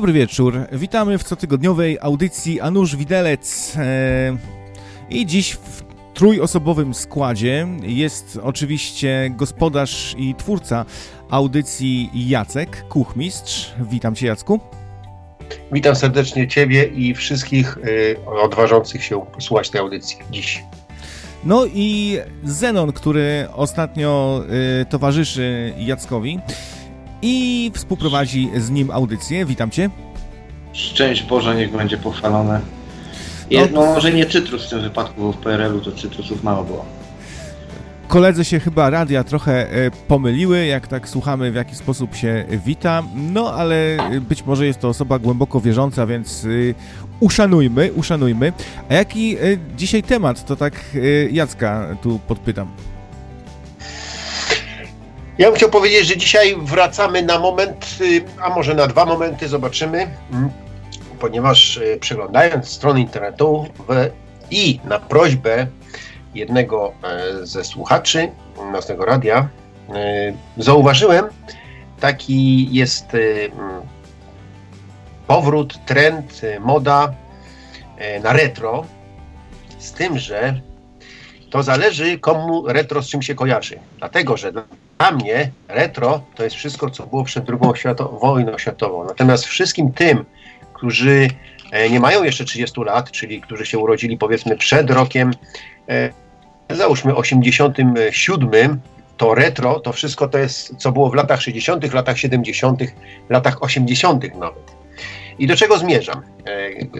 Dobry wieczór. Witamy w cotygodniowej audycji Anusz Widelec. E, I dziś w trójosobowym składzie jest oczywiście gospodarz i twórca audycji Jacek Kuchmistrz. Witam Cię, Jacku. Witam serdecznie Ciebie i wszystkich y, odważących się słuchać tej audycji dziś. No i Zenon, który ostatnio y, towarzyszy Jackowi i współprowadzi z nim audycję. Witam Cię. Szczęść Boże, niech będzie pochwalone. Je, no, może nie cytrus w tym wypadku, bo w PRL-u to cytrusów mało było. Koledzy się chyba radia trochę e, pomyliły, jak tak słuchamy, w jaki sposób się wita. No, ale być może jest to osoba głęboko wierząca, więc y, uszanujmy, uszanujmy. A jaki e, dzisiaj temat? To tak e, Jacka tu podpytam. Ja bym chciał powiedzieć, że dzisiaj wracamy na moment, y, a może na dwa momenty, zobaczymy, mm, ponieważ y, przeglądając strony internetowe i na prośbę jednego e, ze słuchaczy naszego radia, e, zauważyłem, taki jest y, mm, powrót, trend, moda e, na retro, z tym, że to zależy komu retro z czym się kojarzy. Dlatego, że dla mnie retro to jest wszystko, co było przed II wojną światową. Natomiast wszystkim tym, którzy e, nie mają jeszcze 30 lat, czyli którzy się urodzili powiedzmy przed rokiem, e, załóżmy 87, to retro, to wszystko to jest, co było w latach 60., latach 70., latach 80. nawet. I do czego zmierzam?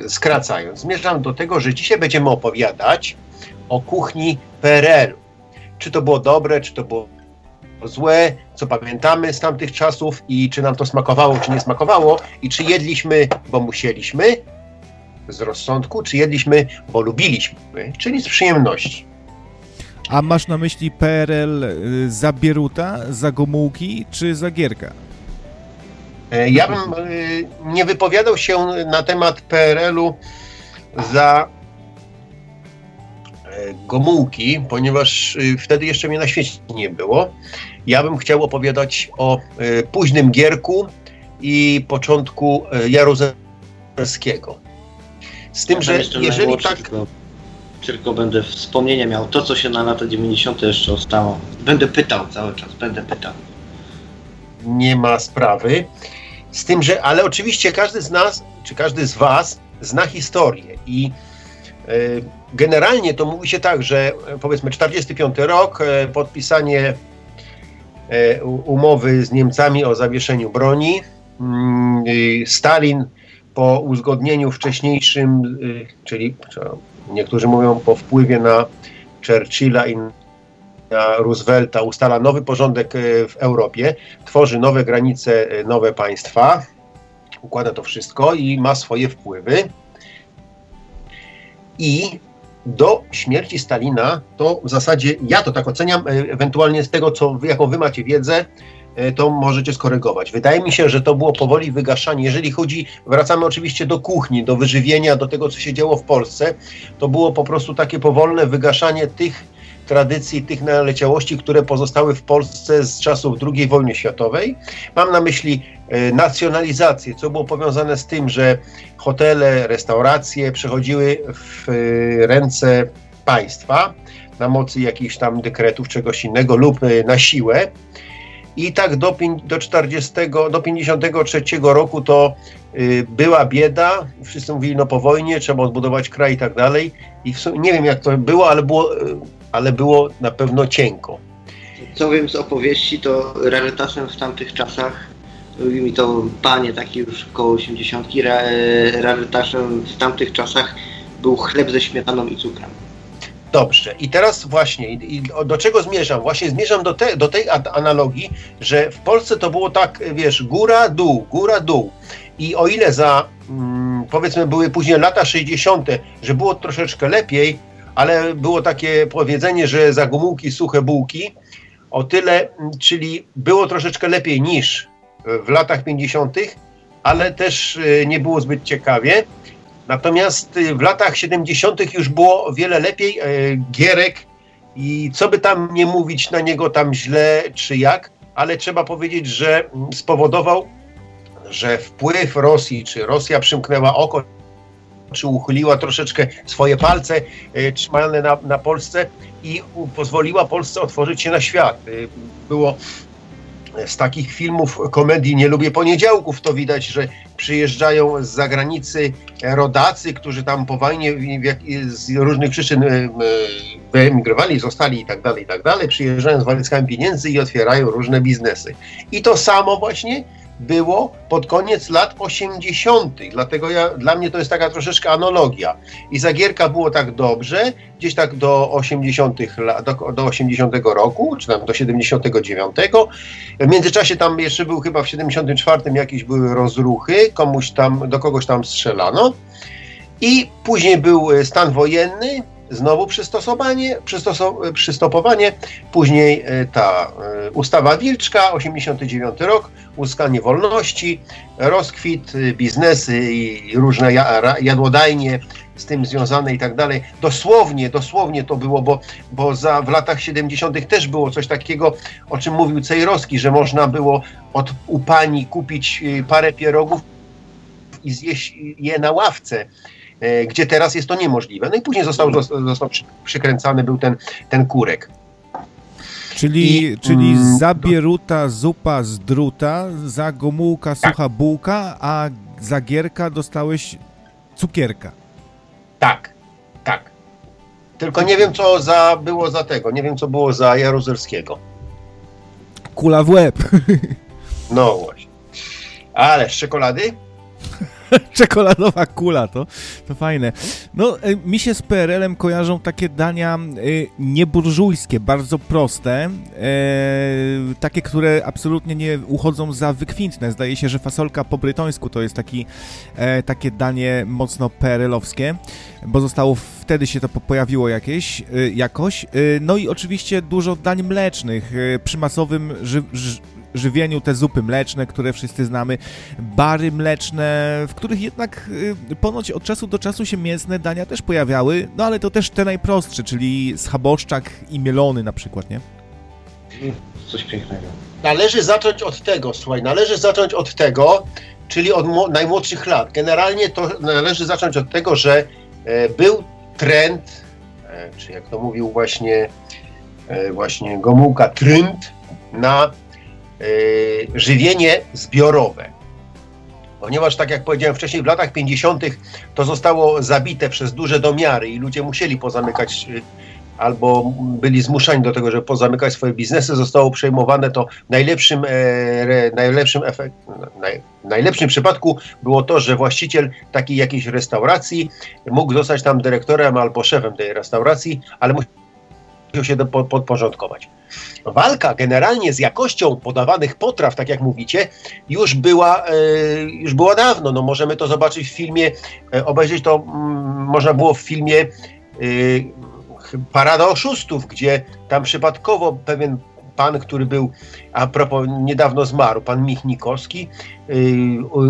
E, skracając, zmierzam do tego, że dzisiaj będziemy opowiadać o kuchni PRL-u. Czy to było dobre, czy to było złe, co pamiętamy z tamtych czasów i czy nam to smakowało, czy nie smakowało i czy jedliśmy, bo musieliśmy z rozsądku, czy jedliśmy, bo lubiliśmy, czyli z przyjemności. A masz na myśli PRL y, za Bieruta, za Gomułki czy za Gierka? E, ja bym y, nie wypowiadał się na temat PRL-u za Gomułki, ponieważ y, wtedy jeszcze mnie na świecie nie było. Ja bym chciał opowiadać o y, późnym Gierku i początku y, Jaruzelskiego. Z tym, ja że jeżeli tak... Tylko, tylko będę wspomnienia miał to, co się na lata 90. jeszcze stało. Będę pytał cały czas, będę pytał. Nie ma sprawy. Z tym, że, ale oczywiście każdy z nas, czy każdy z Was zna historię i y, generalnie to mówi się tak, że powiedzmy 45 rok, podpisanie E, umowy z Niemcami o zawieszeniu broni. Mm, Stalin po uzgodnieniu wcześniejszym, czyli niektórzy mówią po wpływie na Churchilla i na Roosevelta, ustala nowy porządek e, w Europie, tworzy nowe granice, e, nowe państwa, układa to wszystko i ma swoje wpływy. I do śmierci Stalina, to w zasadzie ja to tak oceniam, e, ewentualnie z tego, co, jaką wy macie wiedzę, e, to możecie skorygować. Wydaje mi się, że to było powoli wygaszanie. Jeżeli chodzi, wracamy oczywiście do kuchni, do wyżywienia, do tego, co się działo w Polsce, to było po prostu takie powolne wygaszanie tych tradycji, tych naleciałości, które pozostały w Polsce z czasów II wojny światowej. Mam na myśli e, nacjonalizację, co było powiązane z tym, że hotele, restauracje przechodziły w e, ręce państwa na mocy jakichś tam dekretów, czegoś innego lub e, na siłę. I tak do, do 40, do 53 roku to y, była bieda. Wszyscy mówili, no po wojnie trzeba odbudować kraj i tak dalej. I sumie, nie wiem jak to było, ale było ale było na pewno cienko. Co wiem z opowieści, to rarytasem w tamtych czasach, mówi mi to panie takie już koło 80, rarytasem w tamtych czasach był chleb ze śmietaną i cukrem. Dobrze, i teraz właśnie, i do czego zmierzam? Właśnie zmierzam do, te, do tej analogii, że w Polsce to było tak, wiesz, góra, dół, góra, dół. I o ile za, mm, powiedzmy, były później lata 60., że było troszeczkę lepiej, ale było takie powiedzenie, że za gumułki suche bułki, o tyle, czyli było troszeczkę lepiej niż w latach 50., ale też e, nie było zbyt ciekawie. Natomiast e, w latach 70. już było wiele lepiej. E, Gierek i co by tam nie mówić na niego tam źle czy jak, ale trzeba powiedzieć, że spowodował, że wpływ Rosji, czy Rosja przymknęła oko, czy uchyliła troszeczkę swoje palce y, trzymane na, na Polsce i pozwoliła Polsce otworzyć się na świat. Y, było z takich filmów, komedii Nie lubię poniedziałków, to widać, że przyjeżdżają z zagranicy rodacy, którzy tam po wojnie z różnych przyczyn wyemigrowali, zostali i tak dalej, i tak dalej, przyjeżdżają z walizkami pieniędzy i otwierają różne biznesy. I to samo właśnie było pod koniec lat 80. Dlatego ja, dla mnie to jest taka troszeczkę analogia. I Zagierka było tak dobrze, gdzieś tak do 80. Do, do 80 roku, czy tam do 79. W międzyczasie tam jeszcze był chyba w 74 jakieś były rozruchy, komuś tam, do kogoś tam strzelano. I później był stan wojenny, znowu przystosowanie, przystosow- przystopowanie, później e, ta e, ustawa Wilczka, 89 rok, uzyskanie wolności, rozkwit, e, biznesy i różne jadłodajnie z tym związane i tak dalej. Dosłownie, dosłownie to było, bo, bo za, w latach 70. też było coś takiego, o czym mówił Cejrowski, że można było od, u pani kupić parę pierogów i zjeść je na ławce. E, gdzie teraz jest to niemożliwe. No i później został, został przykręcany był ten, ten kurek. Czyli, I, czyli mm, za bieruta zupa z druta, za gomułka tak. sucha bułka, a za gierka dostałeś cukierka. Tak, tak. Tylko nie wiem, co za, było za tego, nie wiem, co było za Jaruzelskiego. Kula w łeb. No właśnie. Ale z czekolady? czekoladowa kula, to, to fajne. No, e, mi się z PRL-em kojarzą takie dania e, nieburżujskie, bardzo proste, e, takie, które absolutnie nie uchodzą za wykwintne. Zdaje się, że fasolka po brytońsku to jest taki, takie danie mocno PRL-owskie, bo zostało wtedy się to pojawiło jakieś, jakoś. No i oczywiście dużo dań mlecznych. Przy masowym ży, ży, żywieniu te zupy mleczne, które wszyscy znamy, bary mleczne, w których jednak y, ponoć od czasu do czasu się mięsne dania też pojawiały, no ale to też te najprostsze, czyli schaboszczak i mielony na przykład, nie? Coś pięknego. Należy zacząć od tego, słuchaj, należy zacząć od tego, czyli od najmłodszych lat. Generalnie to należy zacząć od tego, że e, był trend, e, czy jak to mówił właśnie, e, właśnie Gomułka, trend na żywienie zbiorowe. Ponieważ, tak jak powiedziałem wcześniej, w latach 50. to zostało zabite przez duże domiary i ludzie musieli pozamykać y, albo byli zmuszani do tego, żeby pozamykać swoje biznesy, zostało przejmowane to najlepszym, e, najlepszym, efekt, naj, najlepszym przypadku było to, że właściciel takiej jakiejś restauracji mógł zostać tam dyrektorem albo szefem tej restauracji, ale musiał się podporządkować walka generalnie z jakością podawanych potraw, tak jak mówicie, już była, e, już była dawno. No, możemy to zobaczyć w filmie, e, obejrzeć to mm, można było w filmie e, Parada Oszustów, gdzie tam przypadkowo pewien pan, który był, a propos niedawno zmarł, pan Michnikowski,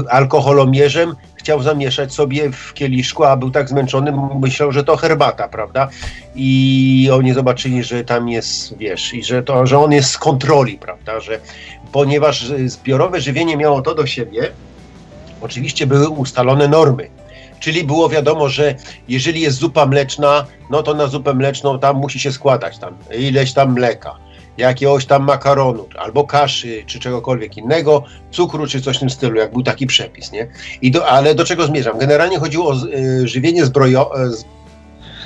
alkoholomierzem, chciał zamieszać sobie w kieliszku, a był tak zmęczony, myślał, że to herbata, prawda? I oni zobaczyli, że tam jest, wiesz, i że, to, że on jest z kontroli, prawda? Że ponieważ zbiorowe żywienie miało to do siebie, oczywiście były ustalone normy. Czyli było wiadomo, że jeżeli jest zupa mleczna, no to na zupę mleczną tam musi się składać tam ileś tam mleka jakiegoś tam makaronu, albo kaszy, czy czegokolwiek innego, cukru, czy coś w tym stylu, jak był taki przepis, nie? I do, ale do czego zmierzam? Generalnie chodziło o y, żywienie zbrojowe.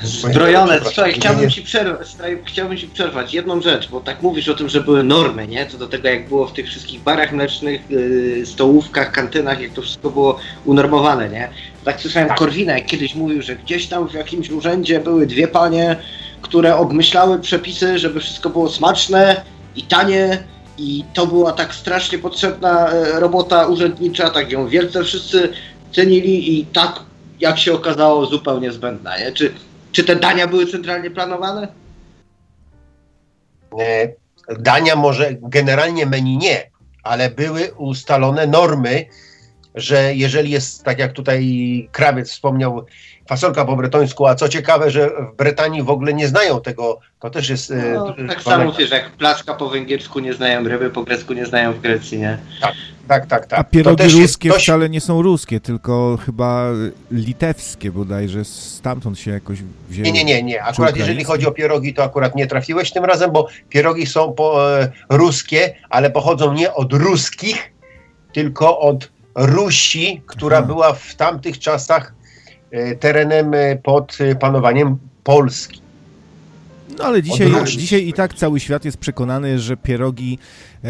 Zdrojone, słuchaj, chciałbym ci, przerwać, chciałbym ci przerwać jedną rzecz, bo tak mówisz o tym, że były normy, nie? Co do tego, jak było w tych wszystkich barach mlecznych, yy, stołówkach, kantynach, jak to wszystko było unormowane, nie? Tak słyszałem tak. Korwina, jak kiedyś mówił, że gdzieś tam w jakimś urzędzie były dwie panie, które obmyślały przepisy, żeby wszystko było smaczne i tanie i to była tak strasznie potrzebna e, robota urzędnicza, tak ją wielce wszyscy cenili i tak, jak się okazało, zupełnie zbędna. Nie? Czy, czy te dania były centralnie planowane? E, dania może generalnie menu nie, ale były ustalone normy, że jeżeli jest, tak jak tutaj krawiec wspomniał, fasolka po bretońsku, a co ciekawe, że w Brytanii w ogóle nie znają tego, to też jest... E, no, tak samo wiesz, jak placzka po węgiersku nie znają ryby, po grecku nie znają w Grecji, nie? Tak, Tak, tak, tak. A pierogi ruskie dość... wcale nie są ruskie, tylko chyba litewskie bodajże, stamtąd się jakoś wzięły. Nie, nie, nie, nie. Akurat jeżeli chodzi o pierogi, to akurat nie trafiłeś tym razem, bo pierogi są po, e, ruskie, ale pochodzą nie od ruskich, tylko od Rusi, która Aha. była w tamtych czasach terenem e, pod e, panowaniem Polski. No ale dzisiaj, dzisiaj i tak cały świat jest przekonany, że pierogi e,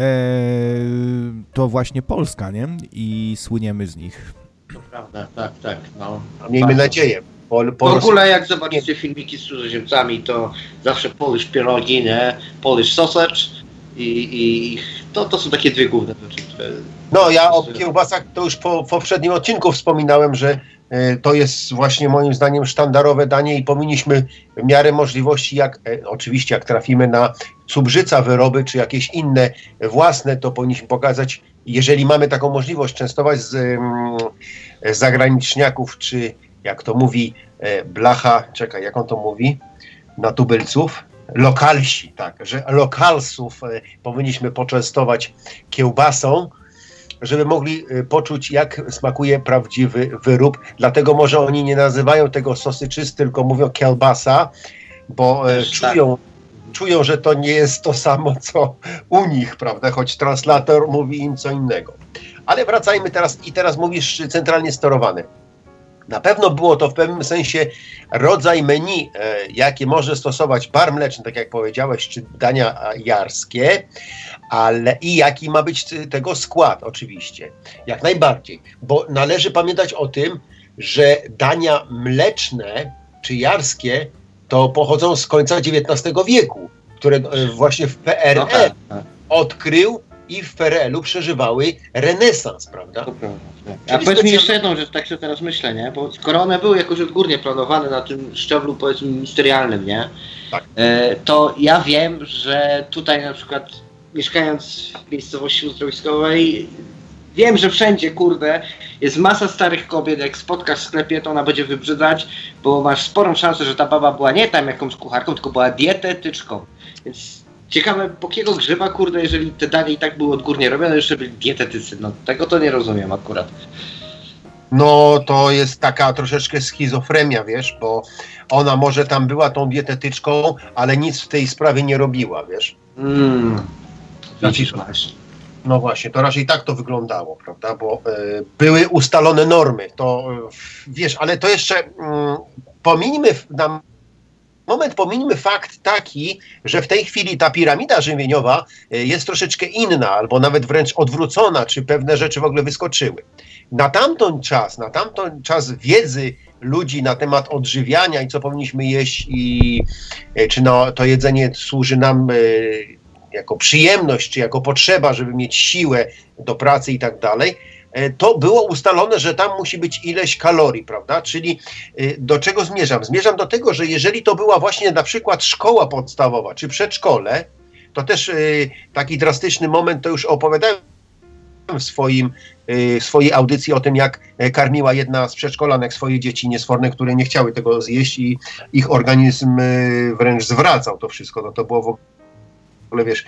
to właśnie Polska, nie? I słyniemy z nich. To prawda, tak, tak. No. A miejmy Bardzo. nadzieję. Pol, w ogóle jak zobaczycie filmiki z cudzoziemcami, to zawsze Polish pierogi, nie? Polish sausage i, i to, to są takie dwie główne rzeczy. Które... No ja o kiełbasach to już po, poprzednim odcinku wspominałem, że E, to jest właśnie moim zdaniem sztandarowe danie i powinniśmy w miarę możliwości, jak e, oczywiście jak trafimy na cubrzyca wyroby czy jakieś inne własne, to powinniśmy pokazać, jeżeli mamy taką możliwość, częstować z, mm, z zagraniczniaków, czy jak to mówi e, Blacha, czekaj, jak on to mówi, na tubylców, lokalsi, tak, że lokalsów powinniśmy poczęstować kiełbasą, żeby mogli y, poczuć, jak smakuje prawdziwy wyrób. Dlatego może oni nie nazywają tego sosyczysty, tylko mówią kielbasa, bo e, czują, czują, że to nie jest to samo, co u nich, prawda? Choć translator mówi im co innego. Ale wracajmy teraz i teraz mówisz centralnie sterowany. Na pewno było to w pewnym sensie rodzaj menu, e, jakie może stosować bar mleczny, tak jak powiedziałeś, czy dania jarskie, ale i jaki ma być tego skład, oczywiście. Jak najbardziej, bo należy pamiętać o tym, że dania mleczne czy jarskie to pochodzą z końca XIX wieku, które e, właśnie w PRL no tak, tak. odkrył i w PRL-u przeżywały renesans, prawda? A powiedz mi jeszcze jedną rzecz, tak sobie teraz myślę, nie? Bo skoro one były jakoś odgórnie planowane na tym szczeblu, powiedzmy, ministerialnym, nie? Tak. E, to ja wiem, że tutaj na przykład mieszkając w miejscowości uzdrowiskowej, wiem, że wszędzie, kurde, jest masa starych kobiet, jak spotkasz w sklepie, to ona będzie wybrzydzać, bo masz sporą szansę, że ta baba była nie tam jakąś kucharką, tylko była dietetyczką. Więc ciekawe, po jakiego grzyba, kurde, jeżeli te danie i tak były odgórnie robione, jeszcze byli dietetycy. No tego to nie rozumiem akurat. No to jest taka troszeczkę schizofrenia, wiesz, bo ona może tam była tą dietetyczką, ale nic w tej sprawie nie robiła, wiesz. Mm. Znaczy, no właśnie, to raczej tak to wyglądało, prawda, bo y, były ustalone normy, to y, wiesz, ale to jeszcze y, pomińmy na moment, pomińmy fakt taki, że w tej chwili ta piramida żywieniowa y, jest troszeczkę inna, albo nawet wręcz odwrócona, czy pewne rzeczy w ogóle wyskoczyły. Na tamten czas, na tamten czas wiedzy ludzi na temat odżywiania i co powinniśmy jeść i y, czy no, to jedzenie służy nam jako przyjemność, czy jako potrzeba, żeby mieć siłę do pracy i tak dalej, e, to było ustalone, że tam musi być ileś kalorii, prawda? Czyli e, do czego zmierzam? Zmierzam do tego, że jeżeli to była właśnie na przykład szkoła podstawowa czy przedszkole, to też e, taki drastyczny moment, to już opowiadałem w swoim, w swojej audycji o tym, jak karmiła jedna z przedszkolanek swoje dzieci niesforne, które nie chciały tego zjeść i ich organizm wręcz zwracał to wszystko. No to było w ogóle wiesz,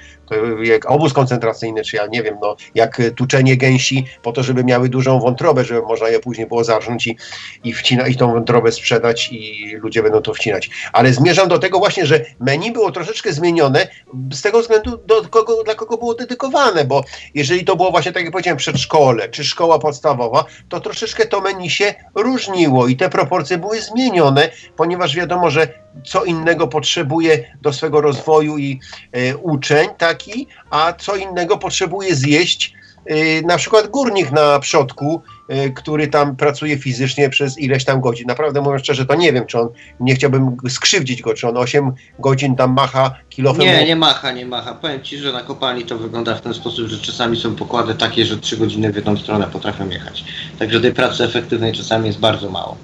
jak obóz koncentracyjny, czy ja nie wiem, no, jak tuczenie gęsi po to, żeby miały dużą wątrobę, żeby można je później było zarżnąć i, i, i tą wątrobę sprzedać i ludzie będą to wcinać. Ale zmierzam do tego właśnie, że menu było troszeczkę zmienione z tego względu, do kogo, dla kogo było dedykowane, bo jeżeli to było właśnie, tak jak powiedziałem, przedszkole czy szkoła podstawowa, to troszeczkę to menu się różniło i te proporcje były zmienione, ponieważ wiadomo, że co innego potrzebuje do swego rozwoju i e, uczeń taki, a co innego potrzebuje zjeść e, na przykład górnik na przodku, e, który tam pracuje fizycznie przez ileś tam godzin. Naprawdę mówiąc szczerze, to nie wiem, czy on, nie chciałbym skrzywdzić go, czy on 8 godzin tam macha kilofem. Nie, nie macha, nie macha. Powiem Ci, że na kopalni to wygląda w ten sposób, że czasami są pokłady takie, że 3 godziny w jedną stronę potrafią jechać. Także tej pracy efektywnej czasami jest bardzo mało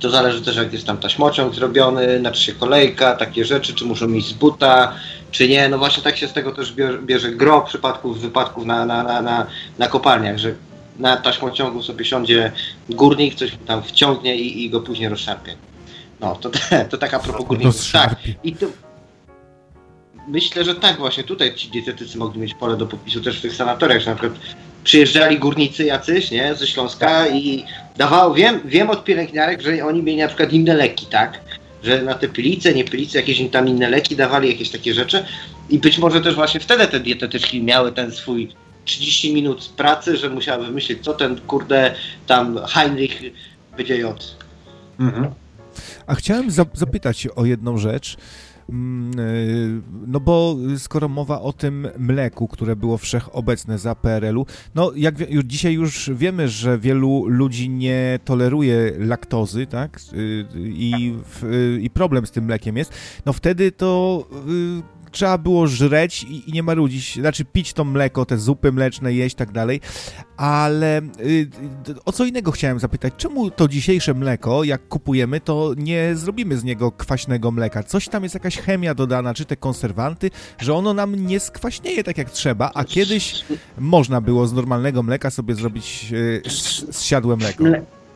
to zależy też jak jest tam taśmociąg zrobiony, znaczy się kolejka, takie rzeczy, czy muszą iść z buta, czy nie. No właśnie tak się z tego też bierze, bierze gro przypadków, wypadków na, na, na, na, na kopalniach, że na taśmociągu sobie siądzie górnik, coś tam wciągnie i, i go później rozszarpie. No, to, to taka propos górników. Tak. I to, myślę, że tak właśnie tutaj ci dietetycy mogli mieć pole do podpisu też w tych sanatoriach, że na przykład przyjeżdżali górnicy jacyś, nie, ze Śląska i dawało, wiem, wiem od pielęgniarek, że oni mieli na przykład inne leki, tak? Że na te pylice, nie pylice, jakieś tam inne leki dawali, jakieś takie rzeczy. I być może też właśnie wtedy te dietetyczki miały ten swój 30 minut pracy, że musiały wymyślić, co ten kurde tam Heinrich będzie jadł. Mhm. A chciałem zapytać o jedną rzecz. Mm, y, no bo skoro mowa o tym mleku, które było wszechobecne za PRL-u, no jak już dzisiaj już wiemy, że wielu ludzi nie toleruje laktozy, tak? Y, I, i problem z tym mlekiem jest. No wtedy to y, trzeba było żreć i, i, nie marudzić, znaczy pić to mleko, te zupy mleczne, jeść tak dalej, ale y, o co innego chciałem zapytać, czemu to dzisiejsze mleko, jak kupujemy, to nie zrobimy z niego kwaśnego mleka? Coś tam jest jakaś chemia dodana, czy te konserwanty, że ono nam nie skwaśnieje tak jak trzeba, a kiedyś można było z normalnego mleka sobie zrobić y, zsiadłe mleko.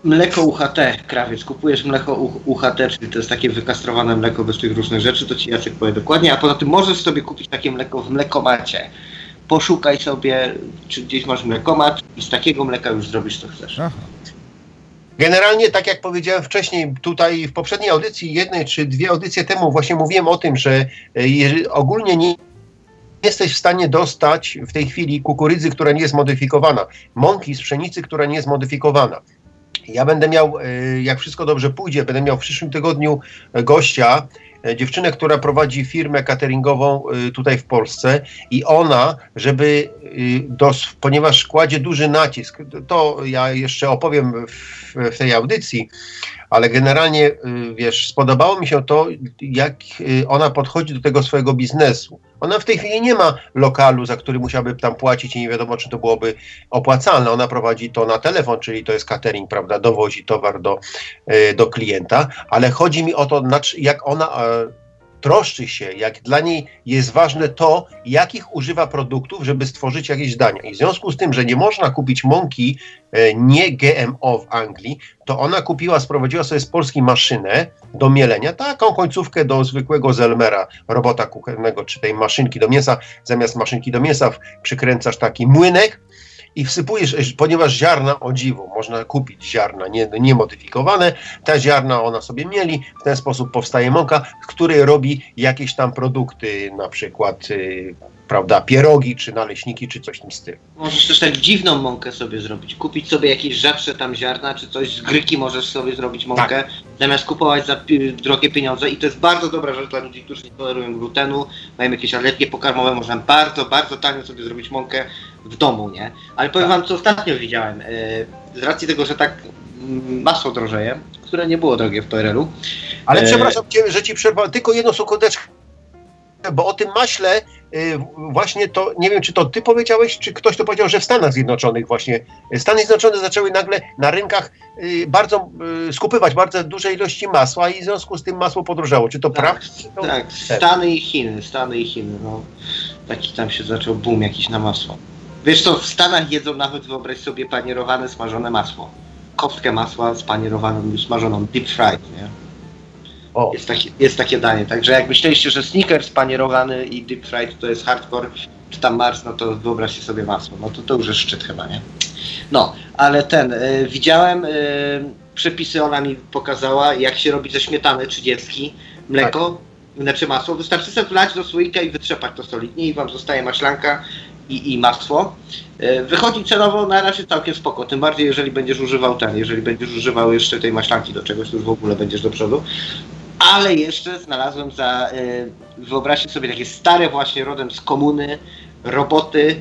Mleko UHT, krawiec. Kupujesz mleko UHT, czyli to jest takie wykastrowane mleko bez tych różnych rzeczy, to ci Jacek powie dokładnie, a poza tym możesz sobie kupić takie mleko w mlekomacie. Poszukaj sobie, czy gdzieś masz mlekomat i z takiego mleka już zrobisz co chcesz. Aha. Generalnie, tak jak powiedziałem wcześniej, tutaj w poprzedniej audycji, jednej czy dwie audycje temu, właśnie mówiłem o tym, że e, ogólnie nie jesteś w stanie dostać w tej chwili kukurydzy, która nie jest modyfikowana, mąki z pszenicy, która nie jest modyfikowana. Ja będę miał, e, jak wszystko dobrze pójdzie, będę miał w przyszłym tygodniu gościa, e, dziewczynę, która prowadzi firmę cateringową e, tutaj w Polsce i ona, żeby, dos, ponieważ kładzie duży nacisk, to ja jeszcze opowiem w, w tej audycji, ale generalnie, wiesz, spodobało mi się to, jak ona podchodzi do tego swojego biznesu. Ona w tej chwili nie ma lokalu, za który musiałaby tam płacić i nie wiadomo, czy to byłoby opłacalne. Ona prowadzi to na telefon, czyli to jest catering, prawda, dowozi towar do, e, do klienta, ale chodzi mi o to, jak ona e, troszczy się, jak dla niej jest ważne to, jakich używa produktów, żeby stworzyć jakieś dania. I w związku z tym, że nie można kupić mąki e, nie GMO w Anglii, to ona kupiła, sprowadziła sobie z Polski maszynę do mielenia, taką końcówkę do zwykłego Zelmera, robota kuchennego, czy tej maszynki do mięsa. Zamiast maszynki do mięsa przykręcasz taki młynek, i wsypujesz, ponieważ ziarna, o dziwo, można kupić ziarna nie, niemodyfikowane, te ziarna ona sobie mieli, w ten sposób powstaje mąka, z której robi jakieś tam produkty, na przykład y, prawda, pierogi, czy naleśniki, czy coś w tym stylu. Możesz też tak dziwną mąkę sobie zrobić. Kupić sobie jakieś rzadsze tam ziarna, czy coś z gryki możesz sobie zrobić mąkę, tak. zamiast kupować za drogie pieniądze. I to jest bardzo dobra rzecz dla ludzi, którzy nie tolerują glutenu, mają jakieś alergie pokarmowe, można bardzo, bardzo tanio sobie zrobić mąkę w domu, nie? Ale powiem tak. wam, co ostatnio widziałem. E, z racji tego, że tak masło drożeje, które nie było drogie w PRL-u. Ale e... przepraszam cię, że ci przerwałem, tylko jedno sekundeczkę bo o tym maśle y, właśnie to, nie wiem czy to ty powiedziałeś, czy ktoś to powiedział, że w Stanach Zjednoczonych właśnie, Stany Zjednoczone zaczęły nagle na rynkach y, bardzo y, skupywać bardzo duże ilości masła i w związku z tym masło podrożało. Czy to tak, prawda? To... Tak, Stany i Chiny, Stany i Chiny, no. Taki tam się zaczął boom jakiś na masło. Wiesz co, w Stanach jedzą nawet, wyobraź sobie, panierowane, smażone masło. Kostkę masła spanierowaną, smażoną, deep fried, nie? Jest, taki, jest takie danie. Także jak myśleliście, że sneakers panierowany i deep fried to jest hardcore, czy tam Mars, no to wyobraźcie sobie masło. No to to już jest szczyt chyba, nie? No, ale ten, y, widziałem y, przepisy, ona mi pokazała, jak się robi ze śmietany 30 mleko, tak. znaczy masło. Wystarczy sobie wlać do słoika i wytrzepać to solidnie i wam zostaje maślanka i, i masło. Y, wychodzi cenowo na razie całkiem spoko, tym bardziej jeżeli będziesz używał ten, jeżeli będziesz używał jeszcze tej maślanki do czegoś, to już w ogóle będziesz do przodu ale jeszcze znalazłem za, y, wyobraźcie sobie takie stare właśnie rodem z komuny roboty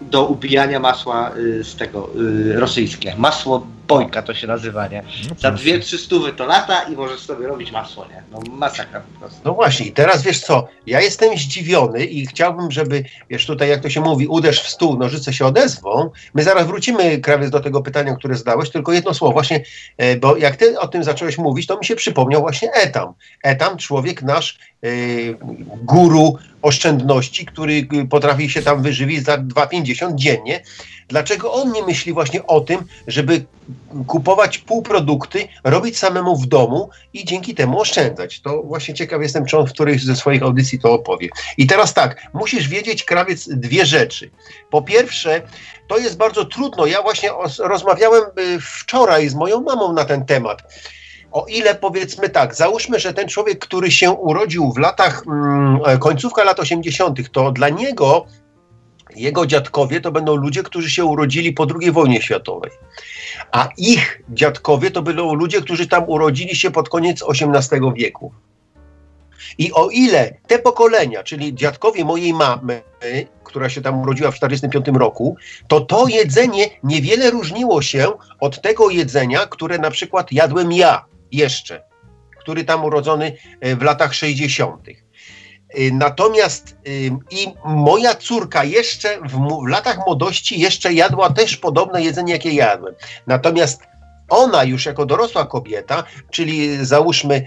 do ubijania masła y, z tego y, rosyjskie. Masło bojka to się nazywa, nie? No Za dwie, trzy stówy to lata i możesz sobie robić masło, nie? No masakra po prostu. No właśnie i teraz wiesz co, ja jestem zdziwiony i chciałbym, żeby, wiesz tutaj jak to się mówi, uderz w stół, nożyce się odezwą. My zaraz wrócimy, krawiec, do tego pytania, które zadałeś, tylko jedno słowo właśnie, e, bo jak ty o tym zacząłeś mówić, to mi się przypomniał właśnie Etam. Etam, człowiek nasz, yy, guru oszczędności, który potrafi się tam wyżywić za 2,50 dziennie Dlaczego on nie myśli właśnie o tym, żeby kupować półprodukty, robić samemu w domu i dzięki temu oszczędzać? To właśnie ciekaw jestem, czy on w którejś ze swoich audycji to opowie. I teraz tak, musisz wiedzieć, krawiec, dwie rzeczy. Po pierwsze, to jest bardzo trudno. Ja właśnie rozmawiałem y, wczoraj z moją mamą na ten temat o ile powiedzmy tak, załóżmy, że ten człowiek, który się urodził w latach, mm, końcówka lat 80., to dla niego jego dziadkowie to będą ludzie, którzy się urodzili po II wojnie światowej. A ich dziadkowie to będą ludzie, którzy tam urodzili się pod koniec XVIII wieku. I o ile te pokolenia, czyli dziadkowie mojej mamy, która się tam urodziła w 1945 roku, to to jedzenie niewiele różniło się od tego jedzenia, które na przykład jadłem ja jeszcze, który tam urodzony e, w latach 60. Y, natomiast i moja córka jeszcze w, w, latach młodości jeszcze jadła też podobne jedzenie, jakie jadłem. Natomiast ona już jako dorosła kobieta, czyli załóżmy e,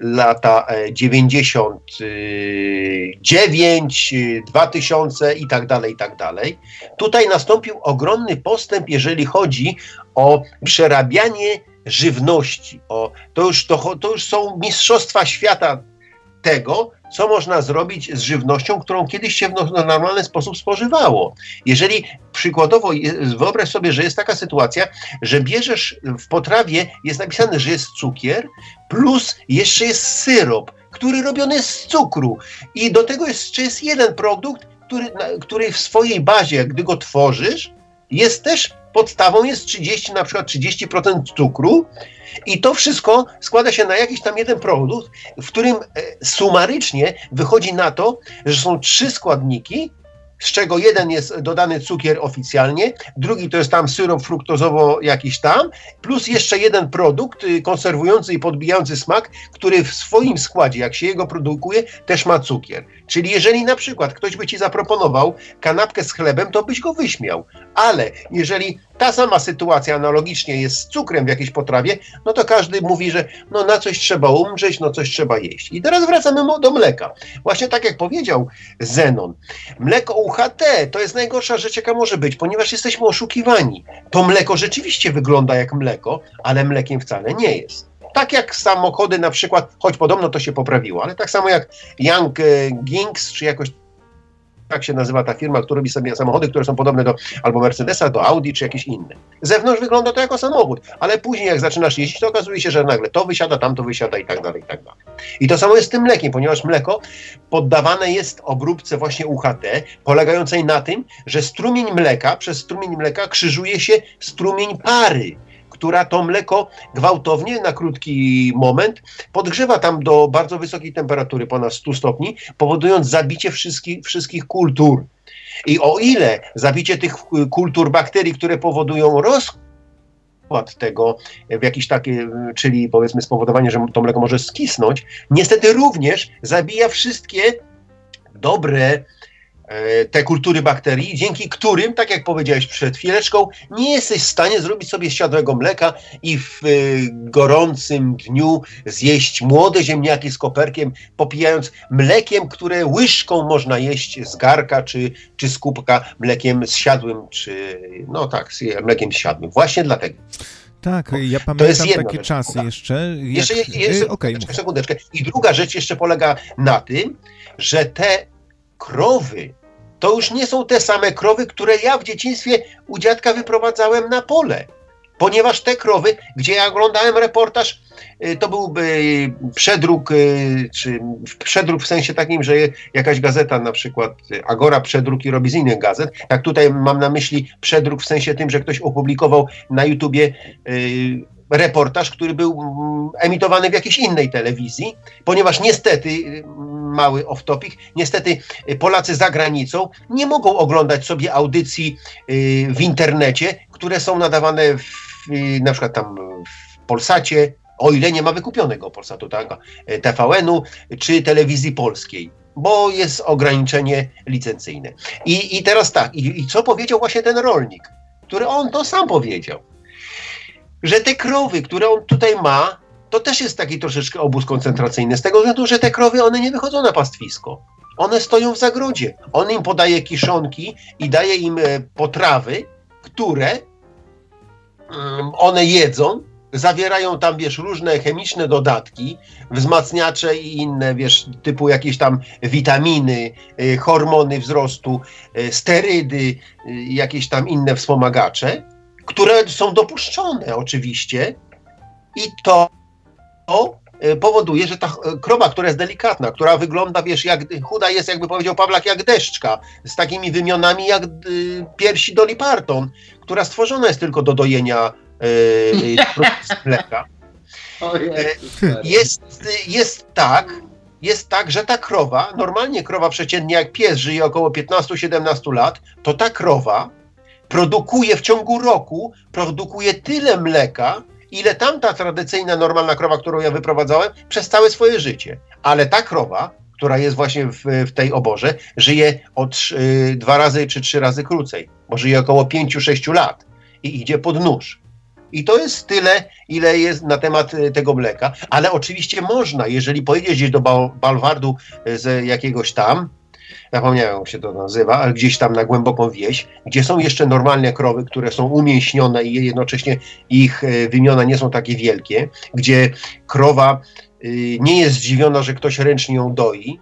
lata 99, e, 2000 i tak dalej, i tak dalej. Tutaj nastąpił ogromny postęp, jeżeli chodzi o przerabianie żywności. O, to, już, to, to już są mistrzostwa świata tego, co można zrobić z żywnością, którą kiedyś się w normalny sposób spożywało. Jeżeli przykładowo wyobraź sobie, że jest taka sytuacja, że bierzesz w potrawie, jest napisane, że jest cukier, plus jeszcze jest syrop, który robiony jest z cukru. I do tego jeszcze jest jeden produkt, który, który w swojej bazie, gdy go tworzysz, jest też podstawą jest 30, na przykład 30% cukru i to wszystko składa się na jakiś tam jeden produkt, w którym e, sumarycznie wychodzi na to, że są trzy składniki, z czego jeden jest dodany cukier oficjalnie, drugi to jest tam syrop fruktozowo jakiś tam, plus jeszcze jeden produkt y, konserwujący i podbijający smak, który w swoim składzie, jak się jego produkuje, też ma cukier. Czyli jeżeli na przykład ktoś by ci zaproponował kanapkę z chlebem, to byś go wyśmiał. Ale jeżeli ta sama sytuacja analogicznie jest z cukrem w jakiejś potrawie, no to każdy mówi, że no na coś trzeba umrzeć, no coś trzeba jeść. I teraz wracamy do mleka. Właśnie tak jak powiedział Zenon, mleko UHT to jest najgorsza rzecz, jaka może być, ponieważ jesteśmy oszukiwani. To mleko rzeczywiście wygląda jak mleko, ale mlekiem wcale nie jest. Tak jak samochody na przykład, choć podobno to się poprawiło, ale tak samo jak Young Gings, czy jakoś tak się nazywa ta firma, która robi sobie samochody, które są podobne do albo Mercedesa, do Audi, czy jakieś inne. Z zewnątrz wygląda to jako samochód, ale później jak zaczynasz jeździć, to okazuje się, że nagle to wysiada, tamto wysiada i tak dalej, i tak dalej. I to samo jest z tym mlekiem, ponieważ mleko poddawane jest obróbce właśnie UHT, polegającej na tym, że strumień mleka, przez strumień mleka krzyżuje się strumień pary która to mleko gwałtownie na krótki moment podgrzewa tam do bardzo wysokiej temperatury, ponad 100 stopni, powodując zabicie wszystkich, wszystkich kultur. I o ile zabicie tych kultur bakterii, które powodują rozkład tego w jakiś taki, czyli powiedzmy spowodowanie, że to mleko może skisnąć, niestety również zabija wszystkie dobre te kultury bakterii, dzięki którym, tak jak powiedziałeś przed chwileczką, nie jesteś w stanie zrobić sobie siadłego mleka i w e, gorącym dniu zjeść młode ziemniaki z koperkiem, popijając mlekiem, które łyżką można jeść z garka czy, czy z kubka, mlekiem zsiadłym, czy no tak, z mlekiem zsiadłym. Właśnie dlatego. Tak, ja pamiętam takie rzecz, czasy tak. jeszcze. Jak... Jeszcze, jeszcze y, okay, sekundeczkę. I druga rzecz jeszcze polega na tym, że te krowy to już nie są te same krowy, które ja w dzieciństwie u dziadka wyprowadzałem na pole. Ponieważ te krowy, gdzie ja oglądałem reportaż, y, to byłby przedruk, y, czy przedruk w sensie takim, że jakaś gazeta, na przykład Agora przedruk i robi z innych gazet. Jak tutaj mam na myśli przedruk w sensie tym, że ktoś opublikował na YouTubie y, reportaż, który był mm, emitowany w jakiejś innej telewizji, ponieważ niestety, mm, mały off-topic, niestety y, Polacy za granicą nie mogą oglądać sobie audycji y, w internecie, które są nadawane w, y, na przykład tam w Polsacie, o ile nie ma wykupionego Polsatu, tak, TVN-u czy telewizji polskiej bo jest ograniczenie licencyjne. I, i teraz tak, i, i co powiedział właśnie ten rolnik, który on to sam powiedział że te krowy, które on tutaj ma, to też jest taki troszeczkę obóz koncentracyjny, z tego względu, że te krowy, one nie wychodzą na pastwisko. one stoją w zagrodzie. On im podaje kiszonki i daje im e, potrawy, które mm, one jedzą, zawierają tam, wiesz, różne chemiczne dodatki, wzmacniacze i inne, wiesz, typu jakieś tam witaminy, e, hormony wzrostu, e, sterydy, jakieś tam inne wspomagacze, które są dopuszczone oczywiście i to E, powoduje, że ta e, krowa, która jest delikatna, która wygląda, wiesz, jak chuda jest, jakby powiedział Pawlak, jak deszczka, z takimi wymionami jak y, piersi Dolly Parton, która stworzona jest tylko do dojenia y, mleka. Jest, jest tak, jest tak, że ta krowa, normalnie krowa przeciętnie jak pies żyje około 15-17 lat, to ta krowa produkuje w ciągu roku, produkuje tyle mleka, ile tamta tradycyjna, normalna krowa, którą ja wyprowadzałem, przez całe swoje życie. Ale ta krowa, która jest właśnie w, w tej oborze, żyje o y, dwa razy czy trzy razy krócej, bo żyje około pięciu, sześciu lat i idzie pod nóż. I to jest tyle, ile jest na temat y, tego mleka, ale oczywiście można, jeżeli pojedziesz gdzieś do Balwardu y, z jakiegoś tam, zapomniałem jak się to nazywa, ale gdzieś tam na głęboką wieś, gdzie są jeszcze normalne krowy, które są umięśnione i jednocześnie ich e, wymiona nie są takie wielkie, gdzie krowa e, nie jest zdziwiona, że ktoś ręcznie ją doi,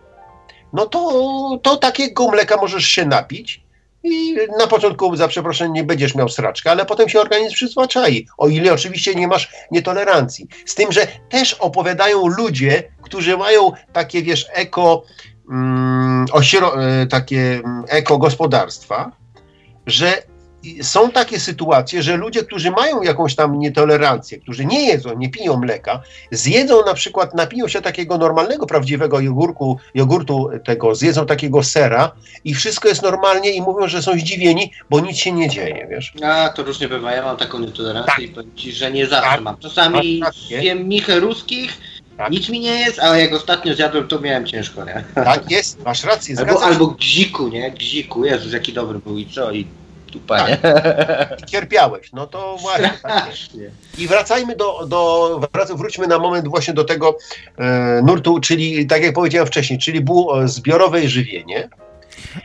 no to, to takiego mleka możesz się napić i na początku, za przeproszeniem, nie będziesz miał sraczka, ale potem się organizm przyzwyczai, o ile oczywiście nie masz nietolerancji. Z tym, że też opowiadają ludzie, którzy mają takie, wiesz, eko Mm, e, takie mm, ekogospodarstwa, że są takie sytuacje, że ludzie, którzy mają jakąś tam nietolerancję, którzy nie jedzą, nie piją mleka, zjedzą na przykład, napiją się takiego normalnego, prawdziwego jogurku, jogurtu tego, zjedzą takiego sera i wszystko jest normalnie i mówią, że są zdziwieni, bo nic się nie dzieje, wiesz. A, to różnie bywa, ja mam taką nietolerancję tak. i powiem Ci, że nie zawsze tak. mam. Czasami jem michę ruskich, tak. Nic mi nie jest, ale jak ostatnio zjadłem, to miałem ciężko, nie? Tak jest, masz rację. Albo, albo gziku, nie? Gziku, Jezus, jaki dobry był i co? I dupa, tak. nie? Cierpiałeś, no to właśnie. Tak I wracajmy do, do wróćmy na moment właśnie do tego e, nurtu, czyli tak jak powiedziałem wcześniej, czyli było zbiorowe żywienie.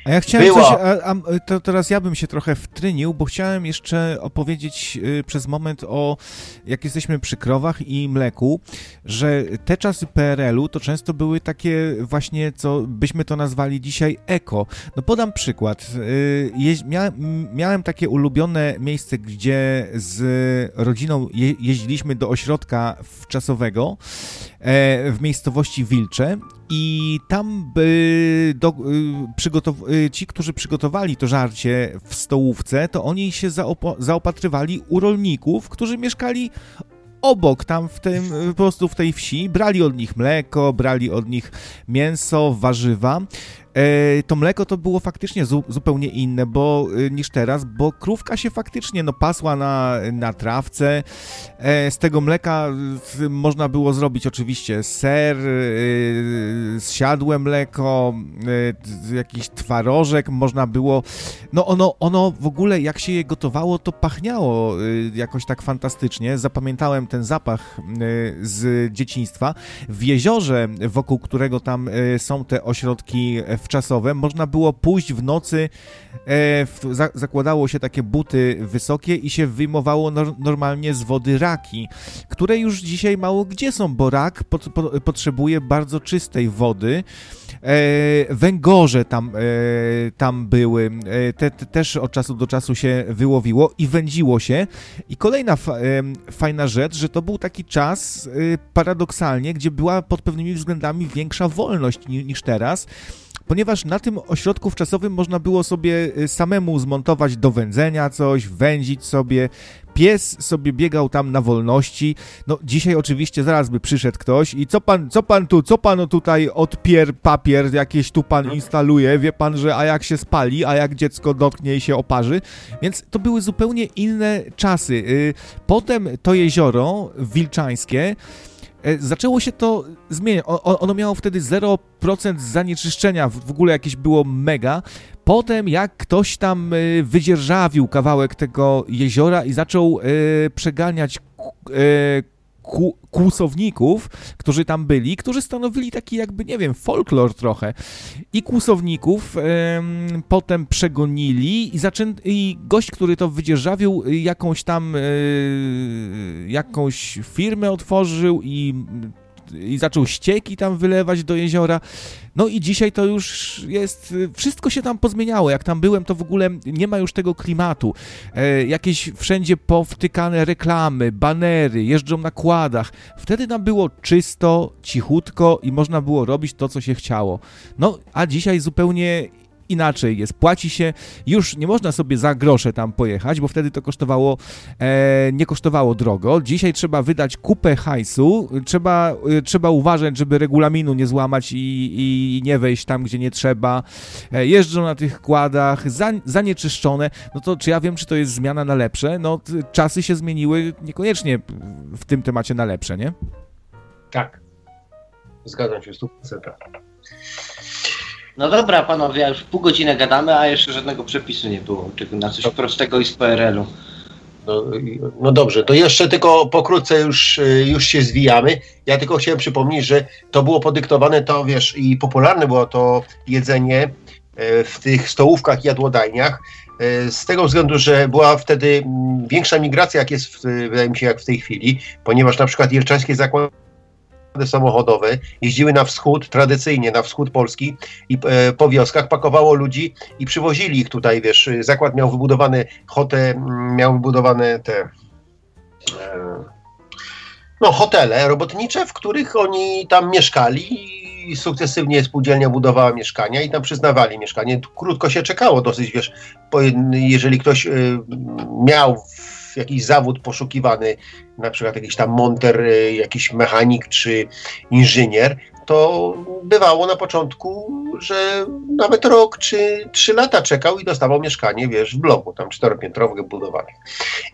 A ja chciałem Była. coś, a, a, to teraz ja bym się trochę wtrynił, bo chciałem jeszcze opowiedzieć y, przez moment o, jak jesteśmy przy krowach i mleku, że te czasy PRL-u to często były takie właśnie, co byśmy to nazwali dzisiaj eko. No podam przykład. Y, miałem, takie ulubione miejsce, gdzie z rodziną je, jeździliśmy do ośrodka wczasowego e, w miejscowości Wilcze i tam by do, y, y, ci, którzy przygotowali to żarcie w stołówce, to oni się zaopatrywali u rolników, którzy mieszkali obok, tam w tym, po prostu w tej wsi, brali od nich mleko, brali od nich mięso, warzywa to mleko to było faktycznie zu, zupełnie inne bo, e, niż teraz, bo krówka się faktycznie no, pasła na, na trawce. E, z tego mleka można było zrobić oczywiście ser, zsiadłe mleko, jakiś twarożek, można było... No ono, ono w ogóle jak się je gotowało, to pachniało jakoś tak fantastycznie. Zapamiętałem ten zapach z dzieciństwa. W jeziorze, wokół którego tam są te ośrodki wczasowe, można było pójść w nocy, e, w, za, zakładało się takie buty wysokie i się wyjmowało no, normalnie z wody raki, które już dzisiaj mało gdzie są, bo rak pot, po, potrzebuje bardzo czystej wody. E, węgorze tam, e, tam były, e, te, te, też od czasu do czasu się wyłowiło i wędziło się. I kolejna fa, e, fajna rzecz, że to był taki czas e, paradoksalnie, gdzie była pod pewnymi względami większa wolność niż teraz ponieważ na tym ośrodku wczasowym można było sobie y, samemu zmontować do wędzenia coś, wędzić sobie. Pies sobie biegał tam na wolności. No dzisiaj oczywiście zaraz by przyszedł ktoś i co pan, co pan tu, co pan tutaj odpier papier jakieś tu pan instaluje, wie pan, że a jak się spali, a jak dziecko dotknie i się oparzy. Więc to były zupełnie inne czasy. Y, potem to jezioro wilczańskie zaczęło się to zmieniać. ono miało wtedy 0% zanieczyszczenia, w ogóle jakieś było mega. Potem, jak ktoś tam e, wydzierżawił kawałek tego jeziora i zaczął e, przeganiać ku, kłusowników, którzy tam byli, którzy stanowili taki jakby, nie wiem, folklor trochę. I kłusowników potem przegonili i, zaczę... i gość, który to wydzierżawił, jakąś tam jakąś firmę otworzył i i zaczął ścieki tam wylewać do jeziora. No i dzisiaj to już jest, wszystko się tam pozmieniało. Jak tam byłem, to w ogóle nie ma już tego klimatu. E, jakieś wszędzie powtykane reklamy, banery, jeżdżą na kładach. Wtedy nam było czysto, cichutko i można było robić to, co się chciało. No, a dzisiaj zupełnie inaczej jest. Płaci się, już nie można sobie za grosze tam pojechać, bo wtedy to kosztowało, e, nie kosztowało drogo. Dzisiaj trzeba wydać kupę hajsu, trzeba, e, trzeba uważać, żeby regulaminu nie złamać i, i nie wejść tam, gdzie nie trzeba. E, jeżdżą na tych kładach, za, zanieczyszczone. No to czy ja wiem, czy to jest zmiana na lepsze? No czasy się zmieniły niekoniecznie w tym temacie na lepsze, nie? Tak. Zgadzam się w 100%. No dobra, panowie, już pół godziny gadamy, a jeszcze żadnego przepisu nie było, czego na coś prostego i z PRL-u. No, no, dobrze, to jeszcze tylko pokrótce już, już się zwijamy. Ja tylko chciałem przypomnieć, że to było podyktowane, to wiesz, i popularne było to jedzenie e, w tych stołówkach, jadłodajniach, e, z tego względu, że była wtedy mm, większa migracja, jak jest, w, wydaje mi się, jak w tej chwili, ponieważ na przykład Jelczańskie Zakłady samochodowe jeździły na wschód, tradycyjnie na wschód Polski i e, po wioskach pakowało ludzi i przywozili ich tutaj, wiesz, zakład miał wybudowane hotele, miał wybudowane te e, no, hotele robotnicze, w których oni tam mieszkali i sukcesywnie spółdzielnia budowała mieszkania i tam przyznawali mieszkanie. Krótko się czekało dosyć, wiesz, jeżeli ktoś e, miał jakiś zawód poszukiwany, na przykład jakiś tam monter, y, jakiś mechanik czy inżynier, to bywało na początku, że nawet rok czy trzy lata czekał i dostawał mieszkanie, wiesz, w bloku, tam czteropiętrowych budowanych.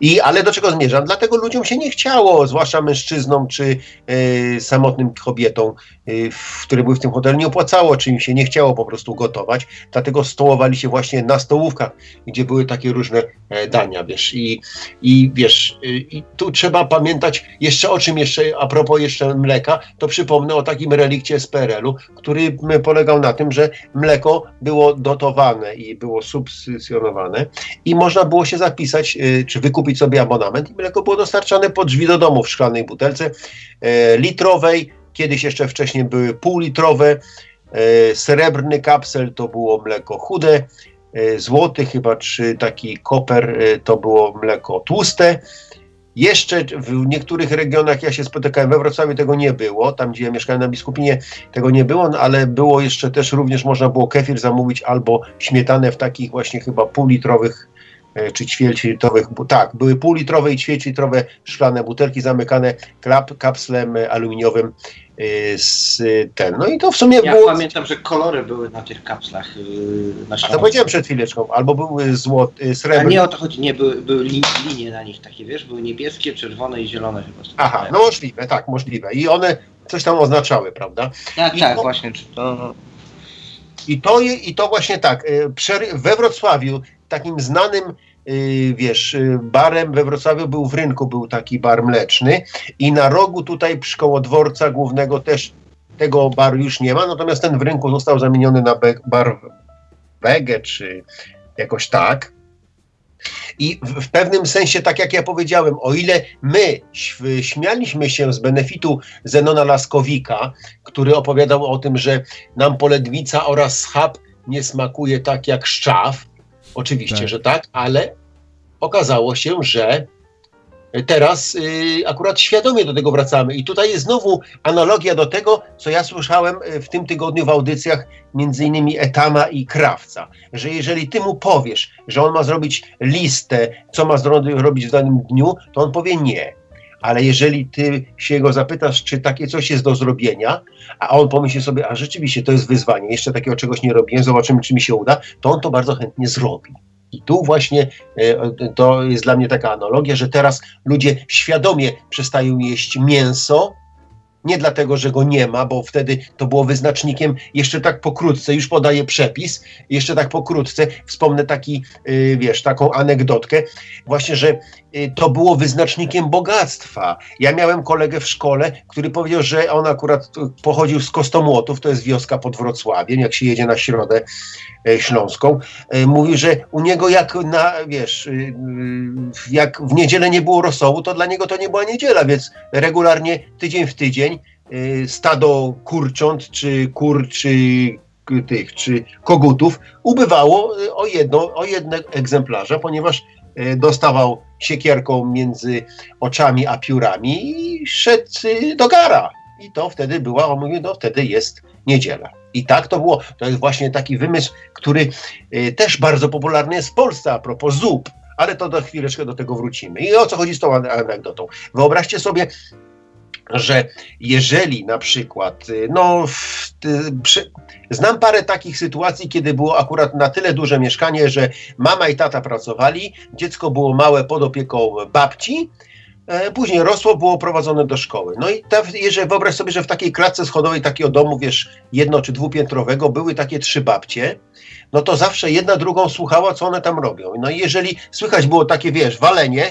I, ale do czego zmierzam? Dlatego ludziom się nie chciało, zwłaszcza mężczyznom czy y, samotnym kobietom, y, które były w tym hotelu, nie opłacało, czy im się nie chciało po prostu gotować, dlatego stołowali się właśnie na stołówkach, gdzie były takie różne e, dania, wiesz, i, i wiesz, y, i tu trzeba pamiętać jeszcze o czym jeszcze, a propos jeszcze mleka, to przypomnę o takim relikcie z PRL-u, który polegał na tym, że mleko było dotowane i było subsycjonowane i można było się zapisać, y, czy wykupić sobie abonament i mleko było dostarczane pod drzwi do domu w szklanej butelce e, litrowej, kiedyś jeszcze wcześniej były półlitrowe, e, srebrny kapsel to było mleko chude, złoty chyba, czy taki koper to było mleko tłuste, jeszcze w niektórych regionach, ja się spotykałem, we Wrocławiu tego nie było, tam gdzie ja mieszkałem na Biskupinie tego nie było, no, ale było jeszcze też również można było kefir zamówić albo śmietanę w takich właśnie chyba półlitrowych czy ćwierćlitrowych, tak, były półlitrowe i ćwierćlitrowe szklane butelki zamykane klap, kapslem aluminiowym Y, z ten. No i to w sumie ja było... pamiętam, że kolory były na tych kapslach. Y, na A to powiedziałem przed chwileczką. Albo były złote, y, srebrne. A nie o to chodzi, nie, były, były linie na nich takie, wiesz, były niebieskie, czerwone i zielone chyba. Aha, no możliwe, tak, możliwe. I one coś tam oznaczały, prawda? Tak, I tak, to... właśnie. Czy to... I to, I to właśnie tak, we Wrocławiu takim znanym wiesz, y, barem we Wrocławiu był w rynku, był taki bar mleczny i na rogu tutaj przy koło dworca głównego też tego baru już nie ma, natomiast ten w rynku został zamieniony na bar Wege, czy jakoś tak. I w, w, pewnym sensie, tak jak ja powiedziałem, o ile my śmialiśmy się z benefitu Zenona Laskowika, który opowiadał o tym, że nam poledwica oraz schab nie smakuje tak jak szczaw, oczywiście, tak. że tak, ale okazało się, że teraz y, akurat świadomie do tego wracamy. I tutaj jest znowu analogia do tego, co ja słyszałem y, w tym tygodniu w audycjach między innymi Etama i Krawca, że jeżeli ty mu powiesz, że on ma zrobić listę, co ma zrobić w danym dniu, to on powie nie. Ale jeżeli ty się go zapytasz, czy takie coś jest do zrobienia, a on pomyśli sobie, a rzeczywiście to jest wyzwanie, jeszcze takiego czegoś nie robiłem, zobaczymy, czy mi się uda, to on to bardzo chętnie zrobi. I tu właśnie e, to jest dla mnie taka analogia, że teraz ludzie świadomie przestają jeść mięso, nie dlatego, że go nie ma, bo wtedy to było wyznacznikiem, jeszcze tak pokrótce, już podaję przepis, jeszcze tak pokrótce, wspomnę taki, e, wiesz, taką anegdotkę, właśnie, że y, to było wyznacznikiem bogactwa. Ja miałem kolegę w szkole, który powiedział, że on akurat pochodził z Kostomłotów, to jest wioska pod Wrocławiem, jak się jedzie na środę e, śląską. E, mówił, że u niego jak na, wiesz, y, y, jak w niedzielę nie było rosołu, to dla niego to nie była niedziela, więc regularnie tydzień w tydzień stado kurcząt, czy kur, czy tych, czy kogutów ubywało o jedno, o jedne egzemplarze, ponieważ dostawał siekierką między oczami a piórami i szedł y, do gara. I to wtedy była, on mówił, no wtedy jest niedziela. I tak to było. To jest właśnie taki wymysł, który y, też bardzo popularny jest w Polsce a propos zup. Ale to do chwileczkę do tego wrócimy. I o co chodzi z tą anegdotą? Wyobraźcie sobie, że jeżeli na przykład, y, no, w, przy, znam parę takich sytuacji, kiedy było akurat na tyle duże mieszkanie, że mama i tata pracowali, dziecko było małe pod opieką babci, e, Później rosło, było prowadzone do szkoły. No i jeżeli wyobraź sobie, że w takiej klatce schodowej takiego domu, wiesz, jedno czy dwupiętrowego, były takie trzy babcie, no to zawsze jedna drugą słuchała, co one tam robią. No i jeżeli słychać było takie, wiesz, walenie,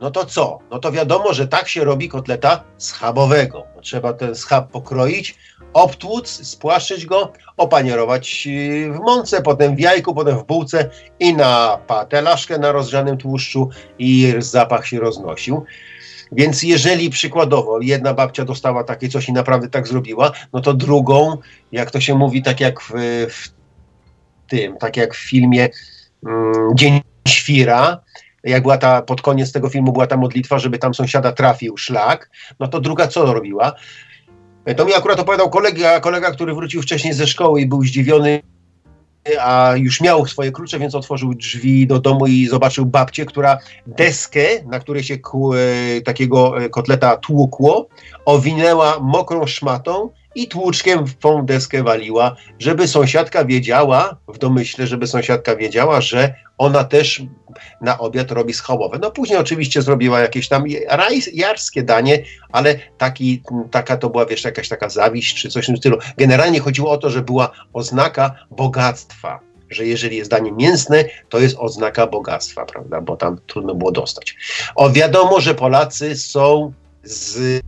no to co? No to wiadomo, że tak się robi kotleta schabowego. Trzeba ten schab pokroić, obtłuc, spłaszczyć go, opanierować y, w mące, potem w jajku, potem w bułce i na patelaszkę na rozgrzanym tłuszczu i zapach się roznosił. Więc jeżeli przykładowo jedna babcia dostała takie coś i naprawdę tak zrobiła, no to drugą, jak to się mówi, tak jak w, w tym, tak jak w filmie mm, Dzień Świra, jak była ta, pod koniec tego filmu była ta modlitwa, żeby tam sąsiada trafił szlak, no to druga co robiła? To mi akurat opowiadał kolega, kolega, który wrócił wcześniej ze szkoły i był zdziwiony, a już miał swoje klucze, więc otworzył drzwi do domu i zobaczył babcię, która deskę, na której się e, takiego e, kotleta tłukło, owinęła mokrą szmatą i tłuczkiem w tą deskę waliła, żeby sąsiadka wiedziała, w domyśle, żeby sąsiadka wiedziała, że ona też na obiad robi schałowe. No później oczywiście zrobiła jakieś tam jarskie danie, ale taki, taka to była, wiesz, jakaś taka zawiść czy coś w tym stylu. Generalnie chodziło o to, że była oznaka bogactwa że jeżeli jest danie mięsne, to jest oznaka bogactwa, prawda, bo tam trudno było dostać. O wiadomo, że Polacy są z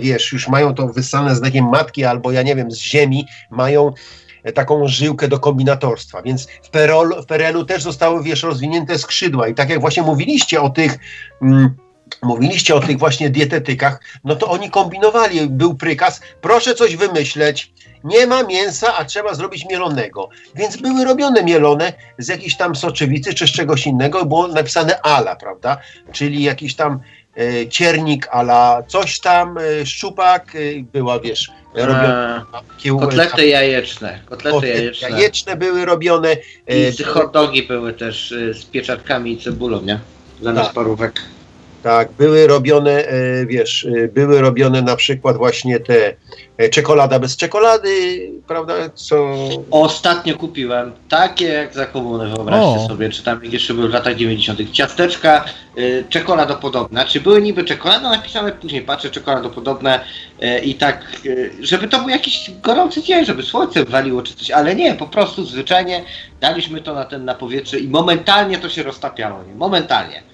wiesz, już mają to wyssane znakiem matki albo ja nie wiem, z ziemi, mają taką żyłkę do kombinatorstwa. Więc w, PRL, w PRL-u też zostały, wiesz, rozwinięte skrzydła. I tak jak właśnie mówiliście o tych. Mm, mówiliście o tych właśnie dietetykach, no to oni kombinowali, był prykaz, proszę coś wymyśleć, nie ma mięsa, a trzeba zrobić mielonego. Więc były robione mielone z jakiejś tam soczewicy czy z czegoś innego, było napisane ala, prawda? Czyli jakiś tam e, ciernik ala coś tam, e, szczupak, e, była, wiesz, robione. kotlety jajeczne. Kotlety jajeczne. jajeczne były robione. I hot dogi były też z pieczatkami i cebulą, nie? Zamiast tak. parówek. Tak, były robione, e, wiesz, e, były robione na przykład właśnie te e, czekolada bez czekolady, prawda, co... Ostatnio kupiłem takie jak za komunę, wyobraźcie o. sobie, czy tam jeszcze były w latach 90. Ciasteczka y, czekoladopodobne, czy były niby czekolada napisane, później patrzę, czekoladopodobne y, i tak, y, żeby to był jakiś gorący dzień, żeby słońce waliło czy coś, ale nie, po prostu zwyczajnie daliśmy to na ten na powietrze i momentalnie to się roztapiało, nie? Momentalnie.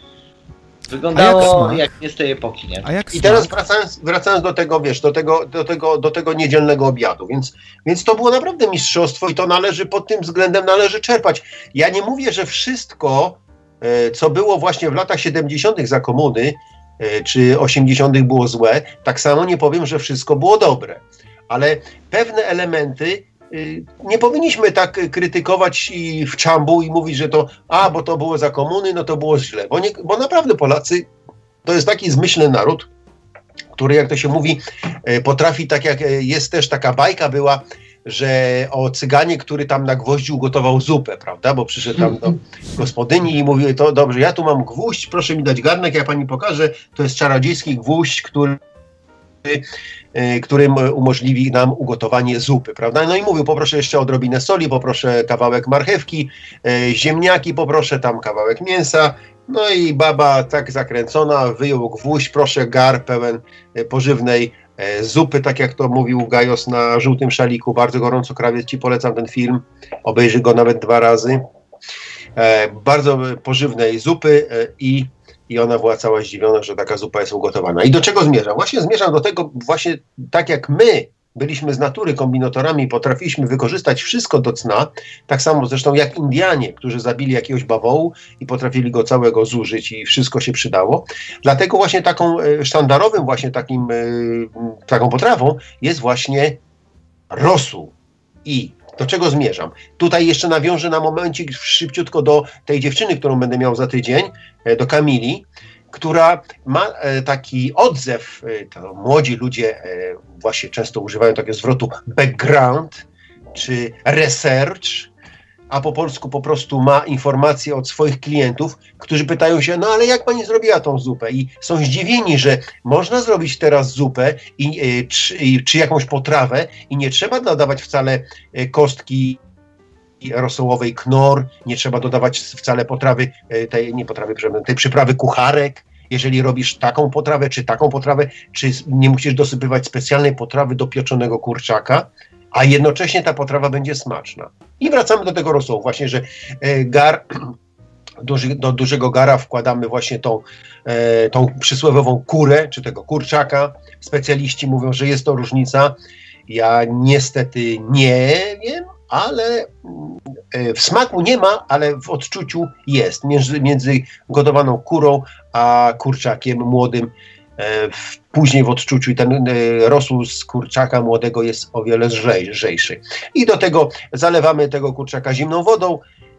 Wyglądało jak, jak nie z tej epoki, nie? I teraz wracając, wracając do tego, wiesz, do tego, do tego, do tego niedzielnego obiadu, więc, więc to było naprawdę mistrzostwo i to należy pod tym względem należy czerpać. Ja nie mówię, że wszystko, e, co było właśnie w latach 70. za komuny, e, czy 80. było złe, tak samo nie powiem, że wszystko było dobre. Ale pewne elementy nie powinniśmy tak krytykować i w czambu i mówić, że to, a bo to było za komuny, no to było źle. Bo, nie, bo naprawdę Polacy to jest taki zmyślny naród, który, jak to się mówi, y, potrafi, tak jak y, jest też taka bajka była, że o cyganie, który tam na gwoździu gotował zupę, prawda? Bo przyszedł tam do gospodyni i mówił, to dobrze, ja tu mam gwóźdź, proszę mi dać garnek, ja pani pokażę, to jest czarodziejski gwóźdź, który E, którym umożliwi nam ugotowanie zupy, prawda? No i mówił, poproszę jeszcze odrobinę soli, poproszę kawałek marchewki, e, ziemniaki, poproszę tam kawałek mięsa, no i baba tak zakręcona, wyjął gwóźdź, proszę gar pełen e, pożywnej zupy, tak jak to mówił Gajos na żółtym szaliku, bardzo gorąco krawiec ci polecam ten film, obejrzy go nawet dwa razy. e, bardzo pożywnej zupy e, i, i ona była cała zdziwiona, że taka zupa jest ugotowana. I do czego zmierzam? Właśnie zmierzam do tego, właśnie tak jak my byliśmy z natury kombinatorami potrafiliśmy wykorzystać wszystko do cna, tak samo zresztą jak Indianie, którzy zabili jakiegoś bawołu i potrafili go całego zużyć i wszystko się przydało. Dlatego właśnie taką e, sztandarowym właśnie takim, e, taką potrawą jest właśnie rosół. I do czego zmierzam? Tutaj jeszcze nawiążę na momencik szybciutko do tej dziewczyny, którą będę miał za tydzień, e, do Kamili, która ma e, taki odzew, e, to młodzi ludzie właśnie często używają takiego zwrotu background, czy research, a po polsku po prostu ma informacje od swoich klientów, którzy pytają się, no ale jak pani zrobiła tą zupę? I są zdziwieni, że można zrobić teraz zupę i, czy, czy jakąś potrawę i nie trzeba dodawać wcale y, kostki rosołowej knor, nie trzeba dodawać wcale potrawy, y, tej, nie potrawy, tej przyprawy kucharek, jeżeli robisz taką potrawę, czy taką potrawę, czy nie musisz dosypywać specjalnej potrawy do pieczonego kurczaka, a jednocześnie ta potrawa będzie smaczna. I wracamy do tego rosołu, właśnie, że e, gar, duży, do dużego gara wkładamy właśnie tą, e, tą przysłowiową kurę, czy tego kurczaka. Specjaliści mówią, że jest to różnica. Ja niestety nie wiem, ale e, w smaku nie ma, ale w odczuciu jest. Między, między gotowaną kurą a kurczakiem młodym później w odczuciu i ten e, rosół z kurczaka młodego jest o wiele lżejszy. I do tego zalewamy tego kurczaka zimną wodą,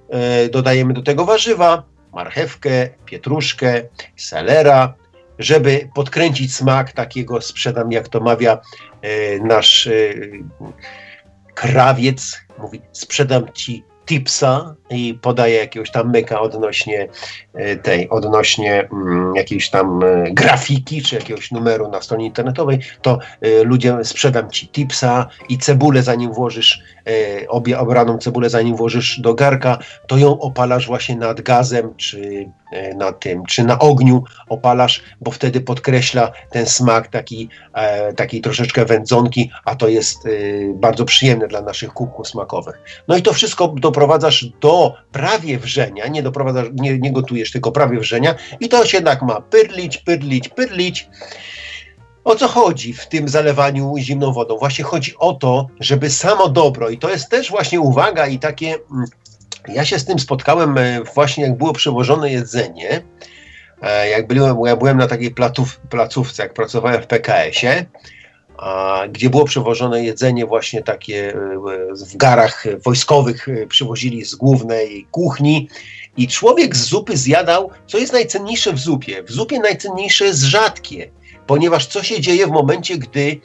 e, dodajemy do tego warzywa, marchewkę, pietruszkę, selera, żeby podkręcić smak takiego, sprzedam jak to mawia nasz krawiec, mówi sprzedam ci tipsa i podaje jakiegoś tam myka odnośnie e, tej, odnośnie mm, jakiejś tam e, grafiki, czy jakiegoś numeru na stronie internetowej, to y, ludzie sprzedam ci tipsa i cebulę zanim włożysz, obie, obraną cebulę zanim włożysz do garka, to ją opalasz właśnie nad gazem, czy na tym, czy na ogniu opalasz, bo wtedy podkreśla ten smak taki, e, takiej troszeczkę wędzonki, a to jest bardzo przyjemne dla naszych kubków smakowych. No i to wszystko doprowadzasz do prawie wrzenia, nie doprowadzasz, nie, nie gotujesz, tylko prawie wrzenia i to się jednak ma pyrlić, pyrlić, pyrlić. O co chodzi w tym zalewaniu zimną wodą? Właśnie chodzi o to, żeby samo dobro, i to jest też właśnie uwaga i takie. Mm, ja się z tym spotkałem e, właśnie, jak było przewożone jedzenie. E, jak byłem, ja byłem na takiej platów, placówce, jak pracowałem w PKS-ie, gdzie było przewożone jedzenie właśnie takie e, w garach wojskowych e, przywozili z głównej kuchni i człowiek z zupy zjadał, co jest najcenniejsze w zupie. W zupie najcenniejsze jest rzadkie, ponieważ co się dzieje w momencie, gdy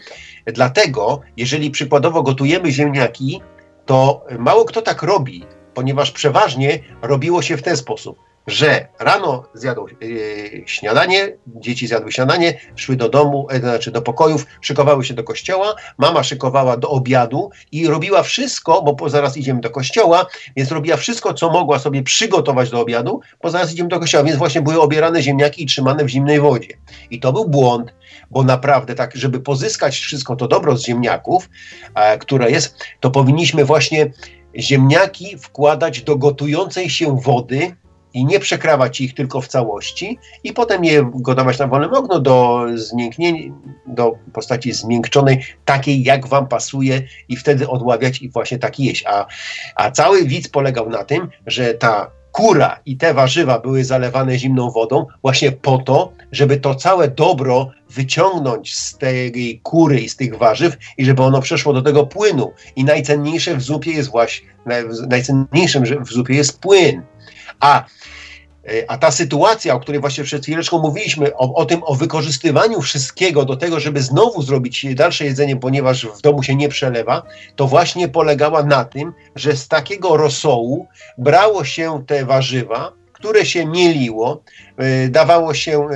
dlatego, jeżeli przykładowo gotujemy ziemniaki, to mało kto tak robi, ponieważ przeważnie robiło się w ten sposób że rano zjadł yy, śniadanie, dzieci zjadły śniadanie, szły do domu, yy, znaczy do pokojów, szykowały się do kościoła, mama szykowała do obiadu i robiła wszystko, bo zaraz idziemy do kościoła, więc robiła wszystko, co mogła sobie przygotować do obiadu, bo zaraz idziemy do kościoła, więc właśnie były obierane ziemniaki i trzymane w zimnej wodzie. I to był błąd, bo naprawdę tak, żeby pozyskać wszystko to dobro z ziemniaków, e, które jest, to powinniśmy właśnie ziemniaki wkładać do gotującej się wody, i nie przekrawać ich tylko w całości i potem je gotować na wolnym ogniu do zmięknienia, do postaci zmiękczonej, takiej jak wam pasuje i wtedy odławiać i właśnie taki jeść. A, a cały widz polegał na tym, że ta kura i te warzywa były zalewane zimną wodą właśnie po to, żeby to całe dobro wyciągnąć z tej kury i z tych warzyw i żeby ono przeszło do tego płynu. I najcenniejsze w zupie jest właśnie, najcenniejszym w zupie jest płyn. A, e, a ta sytuacja, o której właśnie przed chwileczką mówiliśmy, o, o, tym, o wykorzystywaniu wszystkiego do tego, żeby znowu zrobić dalsze jedzenie, ponieważ w domu się nie przelewa, to właśnie polegała na tym, że z takiego rosołu brało się te warzywa, które się mieliło, yy, dawało się.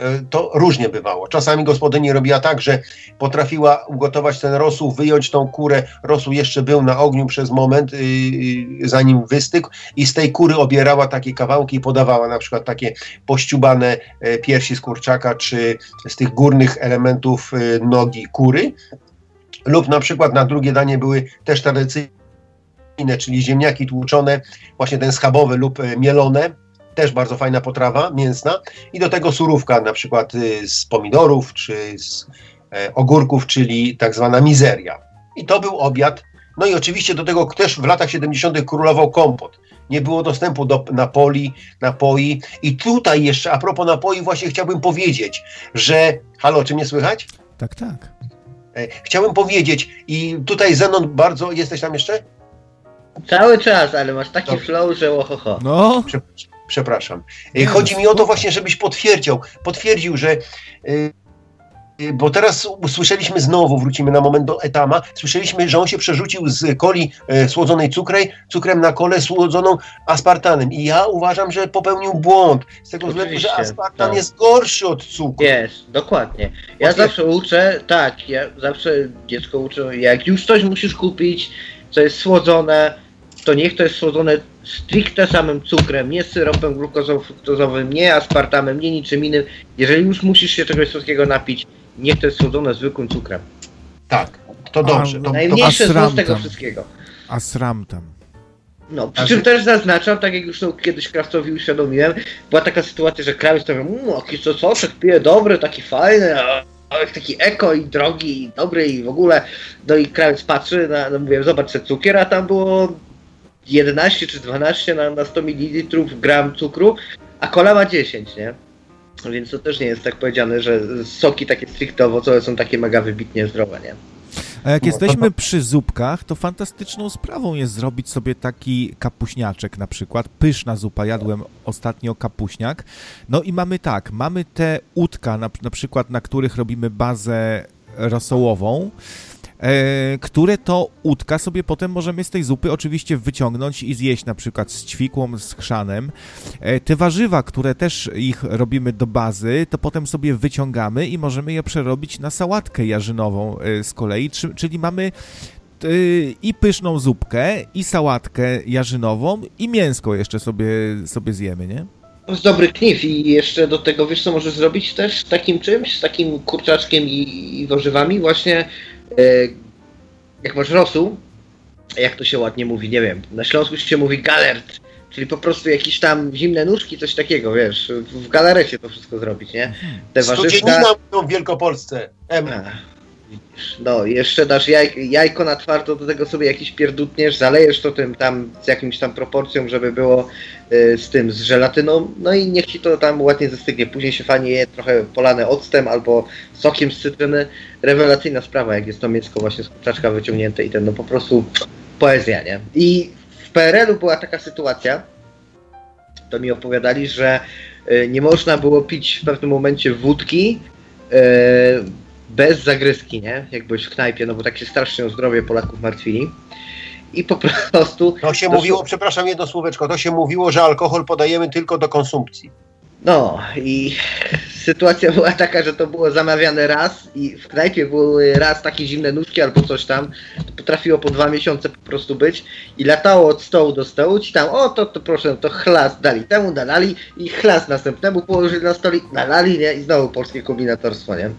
Yy, E, to różnie bywało. Czasami gospodyni robiła tak, że potrafiła ugotować ten rosół, wyjąć tą kurę, rosół jeszcze był na ogniu przez moment, yy, zanim wystygł i z tej kury obierała takie kawałki i podawała na przykład takie pościubane e, piersi z kurczaka, czy z tych górnych elementów nogi kury. Lub na przykład na drugie danie były też tradycyjne czyli ziemniaki tłuczone, właśnie ten schabowy lub mielone, też bardzo fajna potrawa mięsna i do tego surówka na przykład y, z pomidorów czy z e, ogórków, czyli tak zwana mizeria. I to był obiad. No i oczywiście do tego też w latach 70. królował kompot. Nie było dostępu do napoli, napoi. I tutaj jeszcze a propos napoi właśnie chciałbym powiedzieć, że... Halo, czy mnie słychać? Tak, tak. E, chciałem powiedzieć i tutaj Zenon bardzo... Jesteś tam jeszcze? Cały czas, ale masz taki Dobrze. flow, że ohoho. No, Prze- Przepraszam. E, Nie, Chodzi no, mi o to właśnie, żebyś potwierdził, potwierdził, że y, y, bo teraz usłyszeliśmy znowu, wrócimy na moment do Etama, słyszeliśmy, że on się przerzucił z coli e, słodzonej cukrej, cukrem na kolę słodzoną aspartanem i ja uważam, że popełnił błąd, z tego względu, że Oczywiście, aspartan tak. jest gorszy od cukru. Jest, dokładnie. Ja zawsze uczę, tak, ja zawsze dziecko uczę, jak już coś musisz kupić, co jest słodzone, to niech to jest słodzone stricte samym cukrem, nie syropem glukozowym, nie aspartamem, nie niczym innym. Jeżeli już musisz się czegoś słodkiego napić, niech to jest słodzone zwykłym cukrem. Tak, to dobrze. To, to, Najmniejsze zło asram z tego wszystkiego. a sram tam. No, przy A czym też zaznaczam, tak jak już to kiedyś Krawcowi uświadomiłem, była taka sytuacja, że krawiec to mówił, mmm, jaki co soczek pije dobry, taki fajny, a, a jak taki eko i drogi i dobry i w ogóle. No i krawiec patrzy, na, no mówię, zobacz ten cukier, a tam było 11 czy 12 na, na 100 ml gram cukru, a kola ma 10, nie? Więc to też nie jest tak powiedziane, że soki takie stricte owocowe są takie mega wybitnie zdrowe, nie? A jak No, jesteśmy przy zupkach, to fantastyczną sprawą jest zrobić sobie taki kapuśniaczek na przykład. Pyszna zupa, jadłem ostatnio kapuśniak. No i mamy tak, mamy te udka na, na przykład, na których robimy bazę rosołową, które to udka sobie potem możemy z tej zupy oczywiście wyciągnąć i zjeść na przykład z ćwikłą, z chrzanem. E, te warzywa, które też ich robimy do bazy, to potem sobie wyciągamy i możemy je przerobić na sałatkę jarzynową e, z kolei, czy, czyli mamy e, i pyszną zupkę, i sałatkę jarzynową, i mięsko jeszcze sobie, sobie zjemy, nie? Jest dobry knif i jeszcze do tego wiesz co możesz zrobić też z takim czymś, z takim kurczaczkiem i, i warzywami właśnie e, jak masz rosół, jak to się ładnie mówi, nie wiem, na Śląsku się mówi galert, czyli po prostu jakieś tam zimne nóżki, coś takiego, wiesz, w, galarecie to wszystko zrobić, nie? Te warzywka... Studzienina w Wielkopolsce. A. No, jeszcze dasz jaj, jajko na twardo, do tego sobie jakiś pierdutniesz, zalejesz to tym tam z jakimś tam proporcją, żeby było y, z tym, z żelatyną, no i niech ci to tam ładnie zastygnie. Później się fajnie je trochę polane octem albo sokiem z cytryny. Rewelacyjna sprawa, jak jest to mięsko właśnie z kurczaczka wyciągnięte i ten, no po prostu poezja, nie? I w PRL-u była taka sytuacja, to mi opowiadali, że y, nie można było pić w pewnym momencie wódki, y, bez zagryzki, nie? Jak byłeś w knajpie, no bo tak się strasznie o zdrowie Polaków martwili. I po prostu, To się mówiło, przepraszam, jedno słóweczko, to się mówiło, że alkohol podajemy tylko do konsumpcji. no i sytuacja była taka, że to było zamawiane raz i w knajpie były raz takie zimne nóżki albo coś tam. To potrafiło po dwa miesiące po prostu być i latało od stołu do stołu, ci tam, o to, to proszę, to chlas dali temu, nalali i chlas następnemu położyli na stolik, nalali, nie? I znowu polskie kombinatorstwo, nie?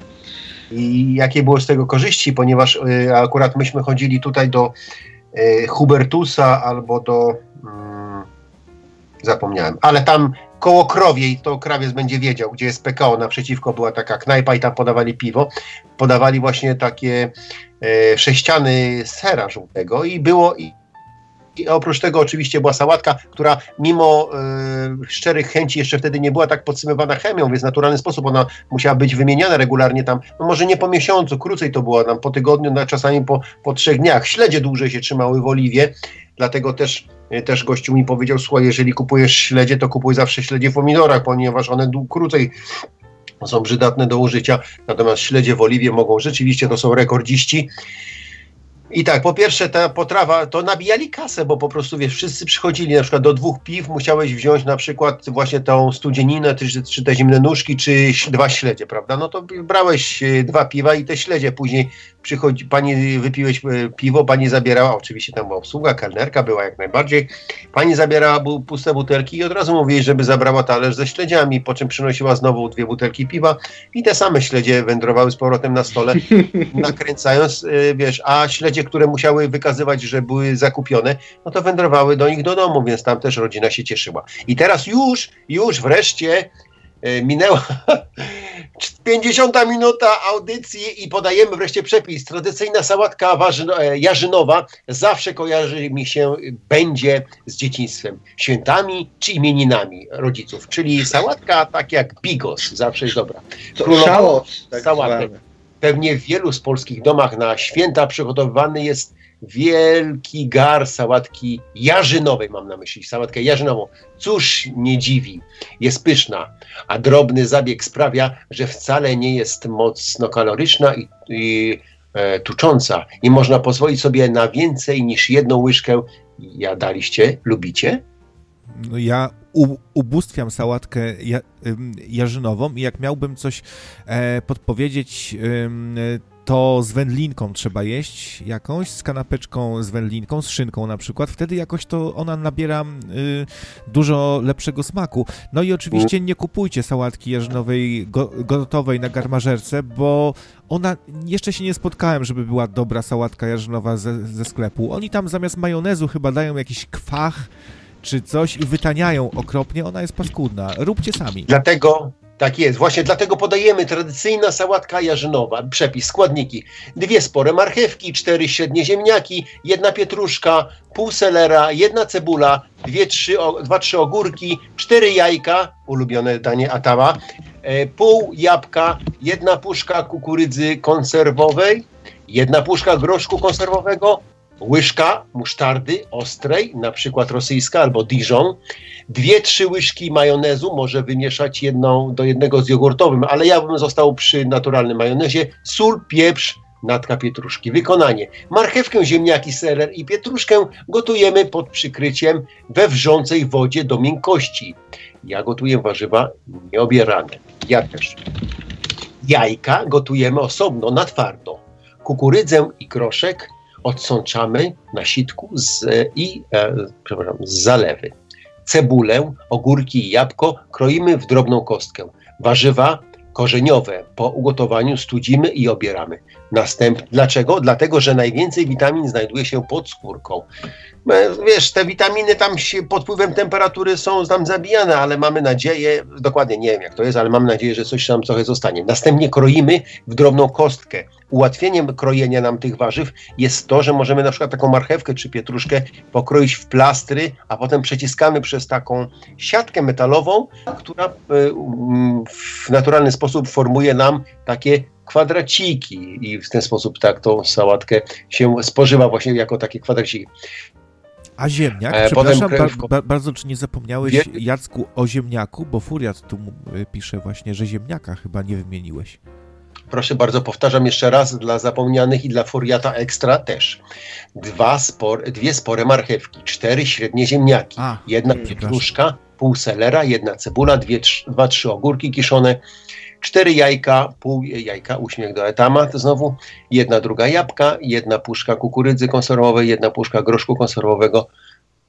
I jakie było z tego korzyści, ponieważ y, akurat myśmy chodzili tutaj do y, Hubertusa albo do. Mm, zapomniałem, ale tam koło krowiej, to krawiec będzie wiedział, gdzie jest PKO, naprzeciwko była taka knajpa i tam podawali piwo. Podawali właśnie takie e, sześciany sera żółtego i było. I, oprócz tego oczywiście była sałatka, która mimo e, szczerych chęci jeszcze wtedy nie była tak podsymowana chemią, więc w naturalny sposób ona musiała być wymieniana regularnie tam, no może nie po miesiącu, krócej to było tam po tygodniu, no, czasami po, po trzech dniach. Śledzie dłużej się trzymały w oliwie, dlatego też, e, też gościu mi powiedział, słuchaj, jeżeli kupujesz śledzie, to kupuj zawsze śledzie w pomidorach, ponieważ one krócej są przydatne do użycia, natomiast śledzie w oliwie mogą, rzeczywiście to są rekordziści. I tak, po pierwsze ta potrawa, to nabijali kasę, bo po prostu wiesz, wszyscy przychodzili, na przykład do dwóch piw musiałeś wziąć na przykład właśnie tą studzieninę, czy, czy te zimne nóżki, czy dwa śledzie, prawda? No to brałeś e, dwa piwa i te śledzie, później przychodzi, pani wypiłeś e, piwo, pani zabierała, oczywiście tam była obsługa, kelnerka była jak najbardziej, pani zabierała bu, puste butelki i od razu mówili, żeby zabrała talerz ze śledziami, po czym przynosiła znowu dwie butelki piwa i te same śledzie wędrowały z powrotem na stole, nakręcając, y, wiesz, a śledzie które musiały wykazywać, że były zakupione, no to wędrowały do nich do domu, więc tam też rodzina się cieszyła. I teraz już, już wreszcie e, minęła 50 minuta audycji i podajemy wreszcie przepis. Tradycyjna sałatka e, jarzynowa zawsze kojarzy mi się, będzie z dzieciństwem, świętami czy imieninami rodziców. Czyli sałatka tak jak bigos, zawsze jest dobra. Królowa tak sałatek. Pewnie w wielu z polskich domach na święta przygotowywany jest wielki gar sałatki jarzynowej, mam na myśli, sałatkę jarzynową. Cóż nie dziwi, jest pyszna, a drobny zabieg sprawia, że wcale nie jest mocno kaloryczna i, i e, tucząca i można pozwolić sobie na więcej niż jedną łyżkę. Jadaliście? Lubicie? No ja u, ubóstwiam sałatkę ja, jarzynową i jak miałbym coś e, podpowiedzieć, to z wędlinką trzeba jeść jakąś, z kanapeczką z wędlinką, z szynką na przykład, wtedy jakoś to ona nabiera y, dużo lepszego smaku. No i oczywiście nie kupujcie sałatki jarzynowej go, gotowej na garmażerce, bo ona, jeszcze się nie spotkałem, żeby była dobra sałatka jarzynowa ze, ze sklepu. Oni tam zamiast majonezu chyba dają jakiś kwach, czy coś i wytaniają okropnie, ona jest paskudna. Róbcie sami. Dlatego tak jest, właśnie dlatego podajemy tradycyjna sałatka jarzynowa. Przepis, składniki. Dwie spore marchewki, cztery średnie ziemniaki, jedna pietruszka, pół selera, jedna cebula, dwie, trzy, dwa, trzy ogórki, cztery jajka, ulubione danie Atawa, e, pół jabłka, jedna puszka kukurydzy konserwowej, jedna puszka groszku konserwowego, łyżka musztardy ostrej, na przykład rosyjska albo Dijon, dwie, trzy łyżki majonezu, może wymieszać jedną do jednego z jogurtowym, ale ja bym został przy naturalnym majonezie, sól, pieprz, natka pietruszki. Wykonanie. Marchewkę, ziemniaki, serer i pietruszkę gotujemy pod przykryciem we wrzącej wodzie do miękkości. Ja gotuję warzywa nieobierane. Ja też. Jajka gotujemy osobno, na twardo. Kukurydzę i groszek odsączamy na sitku z, i e, z zalewy. Cebulę, ogórki i jabłko kroimy w drobną kostkę. Warzywa korzeniowe po ugotowaniu studzimy i obieramy. Następ... Dlaczego? Dlatego, że najwięcej witamin znajduje się pod skórką. E, wiesz, te witaminy tam się pod wpływem temperatury są tam zabijane, ale mamy nadzieję, dokładnie nie wiem jak to jest, ale mam nadzieję, że coś tam trochę zostanie. Następnie kroimy w drobną kostkę. Ułatwieniem krojenia nam tych warzyw jest to, że możemy na przykład taką marchewkę czy pietruszkę pokroić w plastry, a potem przeciskamy przez taką siatkę metalową, która e, w naturalny sposób formuje nam takie kwadraciki i w ten sposób tak tą sałatkę się spożywa właśnie jako takie kwadraciki. A ziemniak? E, Przepraszam, ba ba bardzo czy nie zapomniałeś, Wie... Jacku, o ziemniaku? Bo Furiat tu pisze właśnie, że ziemniaka chyba nie wymieniłeś. Proszę bardzo, powtarzam jeszcze raz dla zapomnianych i dla Furiata Ekstra też. Dwa spor, dwie spore marchewki, cztery średnie ziemniaki, A, jedna pietruszka, pół selera, jedna cebula, dwie, trz, dwa, trzy ogórki kiszone, cztery jajka, pół jajka, uśmiech do etama, to znowu jedna druga jabłka, jedna puszka kukurydzy konserwowej, jedna puszka groszku konserwowego,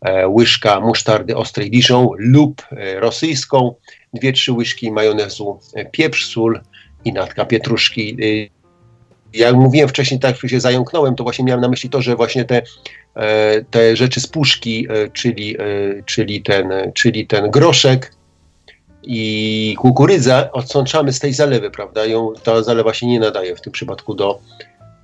e, łyżka musztardy ostrej Dijon lub e, rosyjską, dwie, trzy łyżki majonezu, e, pieprz, sól i natka pietruszki. E, jak mówiłem wcześniej, tak jak się zająknąłem, to właśnie miałem na myśli to, że właśnie te, e, te rzeczy z puszki, e, czyli, czyli, ten, czyli ten groszek, i kukurydza odsączamy z tej zalewy, prawda? Ją, ta zalewa się nie nadaje w tym przypadku do,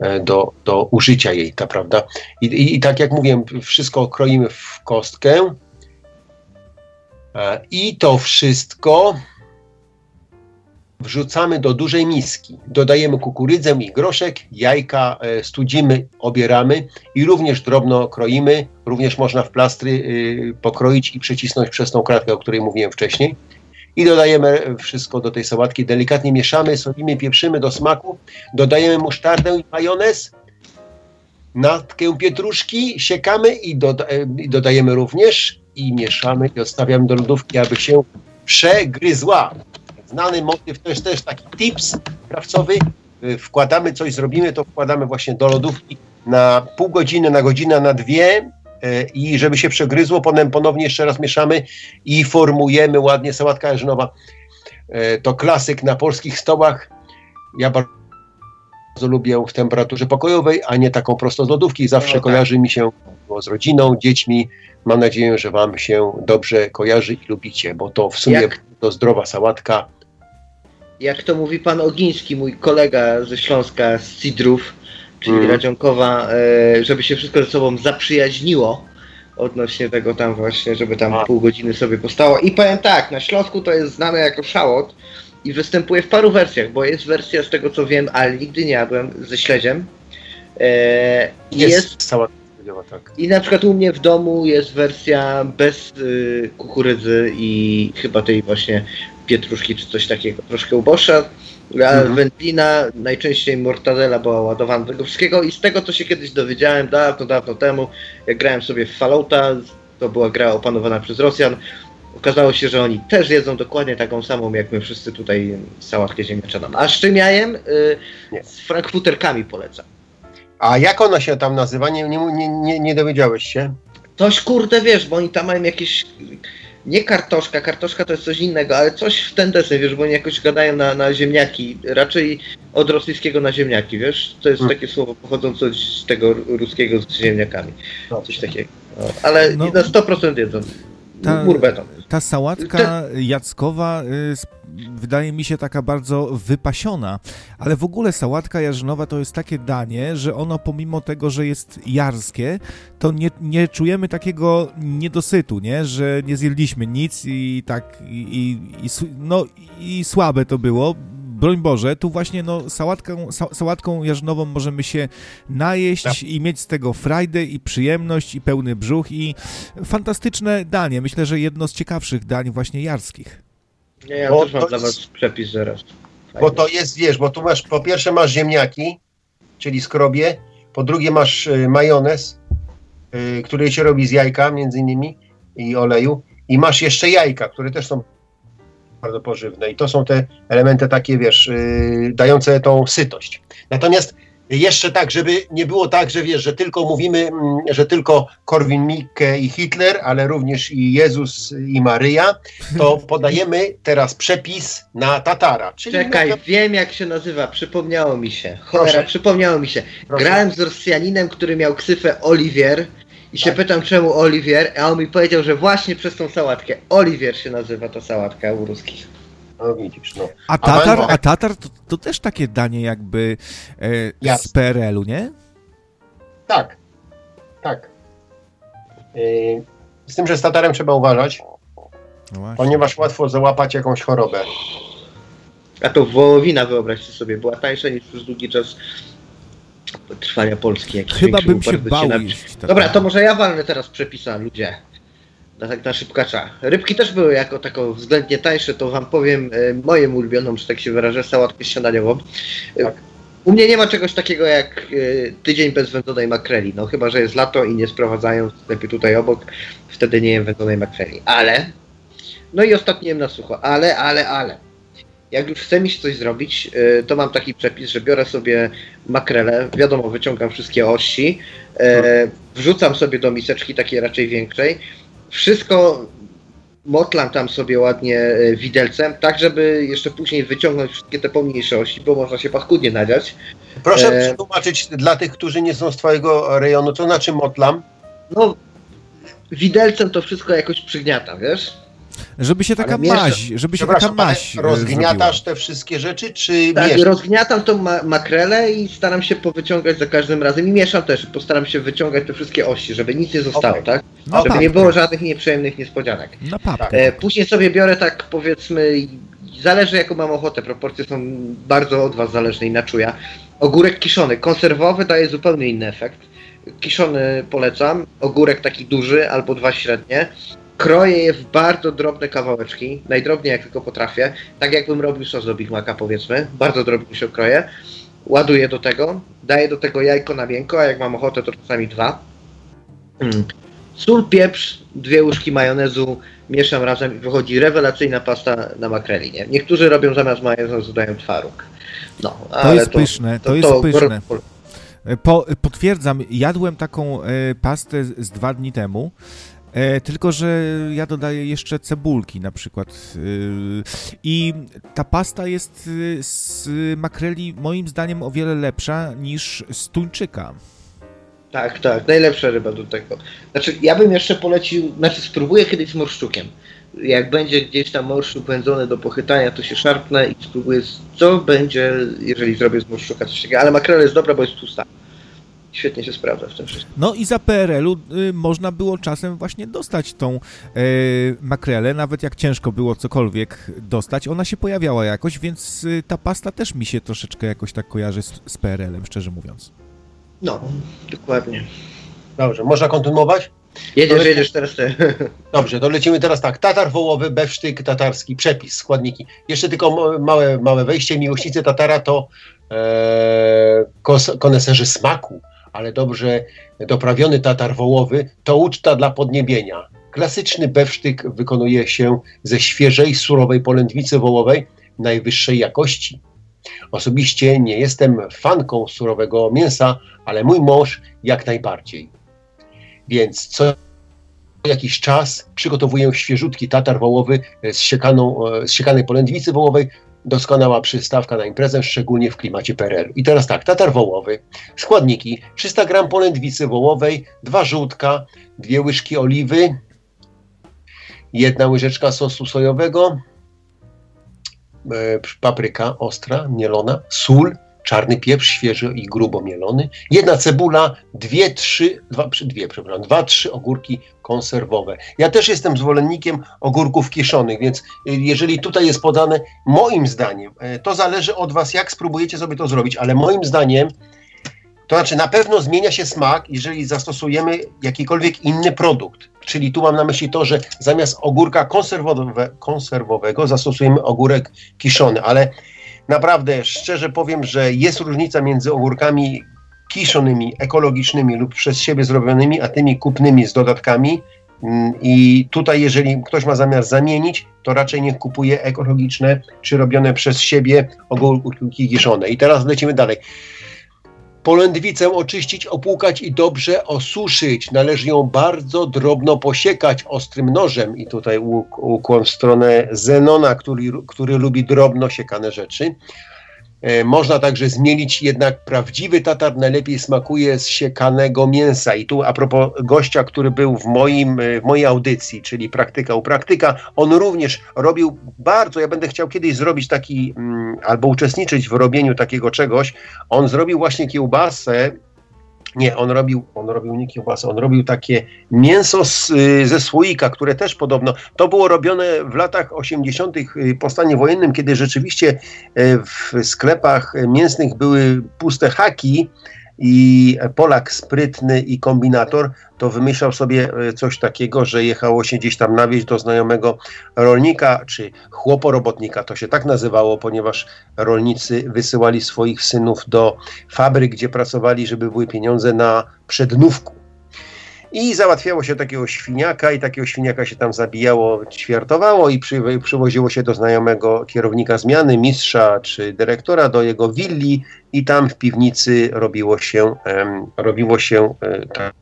e, do, do użycia jej, ta prawda? I, i, I, tak jak mówiłem, wszystko kroimy w kostkę e, i to wszystko wrzucamy do dużej miski. Dodajemy kukurydzę i groszek, jajka e, studzimy, obieramy i również drobno kroimy. Również można w plastry y, pokroić i przecisnąć przez tą kratkę, o której mówiłem wcześniej i dodajemy wszystko do tej sałatki. Delikatnie mieszamy, solimy, pieprzymy do smaku. Dodajemy musztardę i majonez, natkę pietruszki, siekamy i, doda i dodajemy również i mieszamy i odstawiamy do lodówki, aby się przegryzła. Znany motyw, to jest też taki tips krawcowy. Wkładamy coś, zrobimy, to wkładamy właśnie do lodówki na pół godziny, na godzinę, na dwie i żeby się przegryzło, potem ponownie jeszcze raz mieszamy i formujemy ładnie sałatka jarzynowa. E, to klasyk na polskich stołach. Ja bardzo lubię w temperaturze pokojowej, a nie taką prosto z lodówki. Zawsze No tak. kojarzy mi się z rodziną, dziećmi. Mam nadzieję, że Wam się dobrze kojarzy i lubicie, bo to w sumie Jak- to zdrowa sałatka. Jak to mówi pan Ogiński, mój kolega ze Śląska, z Cidrów, czyli Mm. Radzionkowa, e, żeby się wszystko ze sobą zaprzyjaźniło odnośnie tego tam właśnie, żeby tam A. pół godziny sobie postało. I powiem tak, na Śląsku to jest znane jako szałot i występuje w paru wersjach, bo jest wersja z tego co wiem, ale nigdy nie jadłem, ze śledziem. E, i Jest, jest tak. I na przykład u mnie w domu jest wersja bez y, kukurydzy i chyba tej właśnie pietruszki czy coś takiego. Troszkę uboższa, Mhm. wędlina, najczęściej mortadela była ładowana do tego wszystkiego i z tego co się kiedyś dowiedziałem dawno, dawno temu, jak grałem sobie w Fallouta, to była gra opanowana przez Rosjan, okazało się, że oni też jedzą dokładnie taką samą jak my wszyscy tutaj sałatkę ziemniaczaną. A z czym ja jem? Y, z frankfuterkami polecam. A jak ona się tam nazywa? Nie, nie, nie, nie, dowiedziałeś się? Coś kurde wiesz, bo oni tam mają jakieś. Nie kartoszka, kartoszka to jest coś innego, ale coś w ten deseń, wiesz, bo oni jakoś gadają na, na ziemniaki, raczej od rosyjskiego na ziemniaki, wiesz? To jest Hmm. takie słowo pochodzące z tego ruskiego z ziemniakami, coś takiego. No, ale No. na 100% jedzą. Ta- Murbeton. Ta sałatka jackowa y, wydaje mi się taka bardzo wypasiona, ale w ogóle sałatka jarzynowa to jest takie danie, że ono pomimo tego, że jest jarskie, to nie, nie czujemy takiego niedosytu, nie? Że nie zjedliśmy nic i tak i, i, i, no, i słabe to było. Broń Boże, tu właśnie no, sałatką, sa, sałatką jarzynową możemy się najeść Tak. i mieć z tego frajdę i przyjemność i pełny brzuch i fantastyczne danie. Myślę, że jedno z ciekawszych dań właśnie jarskich. Nie, ja Bo też mam to dla jest- was przepis zaraz. Bo to jest, wiesz, bo tu masz, po pierwsze masz ziemniaki, czyli skrobie, po drugie masz y, majonez, y, który się robi z jajka między innymi i oleju i masz jeszcze jajka, które też są bardzo pożywne i to są te elementy takie, wiesz, y, dające tą sytość. Natomiast jeszcze tak, żeby nie było tak, że wiesz, że tylko mówimy, mm, że tylko Korwin-Mikke i Hitler, ale również i Jezus i Maryja, to podajemy teraz przepis na Tatara. Czekaj, na- wiem jak się nazywa, przypomniało mi się. Cholera, Proszę. przypomniało mi się. Proszę. Grałem z Rosjaninem, który miał ksywę Oliwier i się pytam czemu Oliwier, a on mi powiedział, że właśnie przez tą sałatkę. Oliwier się nazywa ta sałatka u ruskich. No widzisz, no. A tatar, Węgla- a tatar to, to też takie danie jakby e, z. PRL-u, nie? Tak, tak. Yy, z tym, że z tatarem trzeba uważać, No ponieważ łatwo załapać jakąś chorobę. A to wołowina wyobraźcie sobie, była tańsza niż przez długi czas trwania Polski. Jakiś Chyba bym się bał tatara. Dobra, to może ja walnę teraz przepisa, ludzie. Na, tak na szybkacza. Rybki też były jako tako względnie tańsze, to wam powiem e, moją ulubioną, że tak się wyrażę, sałatkę śniadaniową. E, Tak. U mnie nie ma czegoś takiego jak e, tydzień bez wędzonej makreli. No chyba, że jest lato i nie sprowadzają w sklepie tutaj obok, wtedy nie jem wędzonej makreli. Ale, no i ostatni jem na sucho, ale, ale, ale. Jak już chcę mi się coś zrobić, e, to mam taki przepis, że biorę sobie makrelę, wiadomo, wyciągam wszystkie ości, e, wrzucam sobie do miseczki takiej raczej większej, wszystko motlam tam sobie ładnie e, widelcem, tak żeby jeszcze później wyciągnąć wszystkie te pomniejsze osi, bo można się paskudnie nadziać. Proszę E, przetłumaczyć dla tych, którzy nie są z twojego rejonu, co znaczy motlam? No, widelcem to wszystko jakoś przygniatam, wiesz? Żeby się taka Ale miesza- maź, żeby się taka maź e, rozgniatasz te wszystkie rzeczy, czy Tak, mieszasz? rozgniatam tą ma makrelę i staram się powyciągać za każdym razem i mieszam też, postaram się wyciągać te wszystkie osi, żeby nic nie zostało, Okej. tak? Na Żeby nie papkę. było żadnych nieprzyjemnych niespodzianek. Na papkę. E, później sobie biorę tak powiedzmy, zależy jaką mam ochotę, proporcje są bardzo od Was zależne i na czuja. Ogórek kiszony, konserwowy daje zupełnie inny efekt. Kiszony polecam, ogórek taki duży albo dwa średnie. Kroję je w bardzo drobne kawałeczki, najdrobniej jak tylko potrafię, tak jakbym robił sos do Big Maca powiedzmy, bardzo drobnie się kroję. Ładuję do tego, daję do tego jajko na miękko, a jak mam ochotę to czasami dwa. Mm. Sól, pieprz, dwie łyżki majonezu, mieszam razem i wychodzi rewelacyjna pasta na makreli. Nie? Niektórzy robią zamiast majonezu dodają twaróg. No, To jest pyszne, to jest pyszne. E, Po, potwierdzam, jadłem taką e, pastę z, z dwa dni temu E, tylko, że ja dodaję jeszcze cebulki na przykład. E, I ta pasta jest e, z makreli moim zdaniem o wiele lepsza niż z tuńczyka. Tak, tak, najlepsza ryba do tego. Znaczy, ja bym jeszcze polecił, znaczy spróbuję kiedyś z morszczukiem. Jak będzie gdzieś tam morszczuk wędzony do pochytania, to się szarpnę i spróbuję, co będzie, jeżeli zrobię z morszczuka coś takiego. Ale makrela jest dobra, bo jest tłusta świetnie się sprawdza w tym wszystkim. No i za PRL-u y, można było czasem właśnie dostać tą y, makrelę, nawet jak ciężko było cokolwiek dostać, ona się pojawiała jakoś, więc y, ta pasta też mi się troszeczkę jakoś tak kojarzy z, z PRL-em, szczerze mówiąc. No, dokładnie. Dobrze, można kontynuować? Jedziesz, jedziesz teraz ty. Dobrze, to lecimy teraz tak. Tatar wołowy, bewsztyk tatarski, przepis, składniki. Jeszcze tylko małe, małe wejście. Miłośnicy tatara to e, koneserzy smaku ale dobrze doprawiony tatar wołowy to uczta dla podniebienia. Klasyczny bewsztyk wykonuje się ze świeżej, surowej polędwicy wołowej najwyższej jakości. Osobiście nie jestem fanką surowego mięsa, ale mój mąż jak najbardziej. Więc co jakiś czas przygotowuję świeżutki tatar wołowy z, siekaną, z siekanej polędwicy wołowej doskonała przystawka na imprezę, szczególnie w klimacie PRL-u. I teraz tak, tatar wołowy, składniki, 300 gram polędwicy wołowej, dwa żółtka, dwie łyżki oliwy, jedna łyżeczka sosu sojowego, e, papryka ostra, mielona, sól, czarny pieprz świeży i grubo mielony, jedna cebula, dwie, trzy, dwa, dwie, przepraszam, dwa, trzy ogórki konserwowe. Ja też jestem zwolennikiem ogórków kiszonych, więc y, jeżeli tutaj jest podane, moim zdaniem, y, to zależy od Was, jak spróbujecie sobie to zrobić, ale moim zdaniem, to znaczy na pewno zmienia się smak, jeżeli zastosujemy jakikolwiek inny produkt. Czyli tu mam na myśli to, że zamiast ogórka konserwowe, konserwowego zastosujemy ogórek kiszony, ale naprawdę szczerze powiem, że jest różnica między ogórkami kiszonymi, ekologicznymi lub przez siebie zrobionymi, a tymi kupnymi z dodatkami. Mm, I tutaj, jeżeli ktoś ma zamiar zamienić, to raczej niech kupuje ekologiczne czy robione przez siebie ogórki kiszone. I teraz lecimy dalej. Polędwicę oczyścić, opłukać i dobrze osuszyć. Należy ją bardzo drobno posiekać ostrym nożem. I tutaj ukłon w stronę Zenona, który, który lubi drobno siekane rzeczy. E, można także zmielić, jednak prawdziwy tatar najlepiej smakuje z siekanego mięsa. I tu a propos gościa, który był w, moim, e, w mojej audycji, czyli Praktyka u Praktyka, on również robił bardzo, ja będę chciał kiedyś zrobić taki, mm, albo uczestniczyć w robieniu takiego czegoś. On zrobił właśnie kiełbasę nie, on robił, on robił nie kiełbasę, on robił takie mięso z, y, ze słoika, które też podobno, to było robione w latach 80. Y, po stanie wojennym, kiedy rzeczywiście y, w sklepach mięsnych były puste haki, i Polak sprytny i kombinator to wymyślał sobie e, coś takiego, że jechało się gdzieś tam na wieś do znajomego rolnika, czy chłoporobotnika, to się tak nazywało, ponieważ rolnicy wysyłali swoich synów do fabryk, gdzie pracowali, żeby były pieniądze na przednówku. I załatwiało się takiego świniaka i takiego świniaka się tam zabijało, ćwiartowało i przy, przywoziło się do znajomego kierownika zmiany, mistrza czy dyrektora do jego willi i tam w piwnicy robiło się, robiło się um,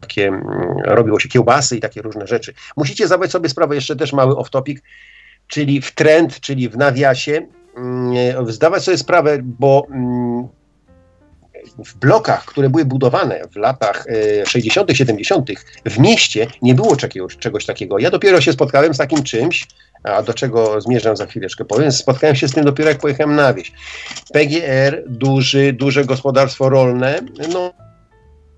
takie, robiło się kiełbasy i takie różne rzeczy. Musicie zdawać sobie sprawę, jeszcze też mały off-topic, czyli w trend, czyli w nawiasie, mm, zdawać sobie sprawę, bo mm, w blokach, które były budowane w latach 60., e, 70., w mieście nie było czegoś, czegoś takiego. Ja dopiero się spotkałem z takim czymś, a do czego zmierzam za chwileczkę powiem, spotkałem się z tym dopiero jak pojechałem na wieś. PGR, duży, duże gospodarstwo rolne, no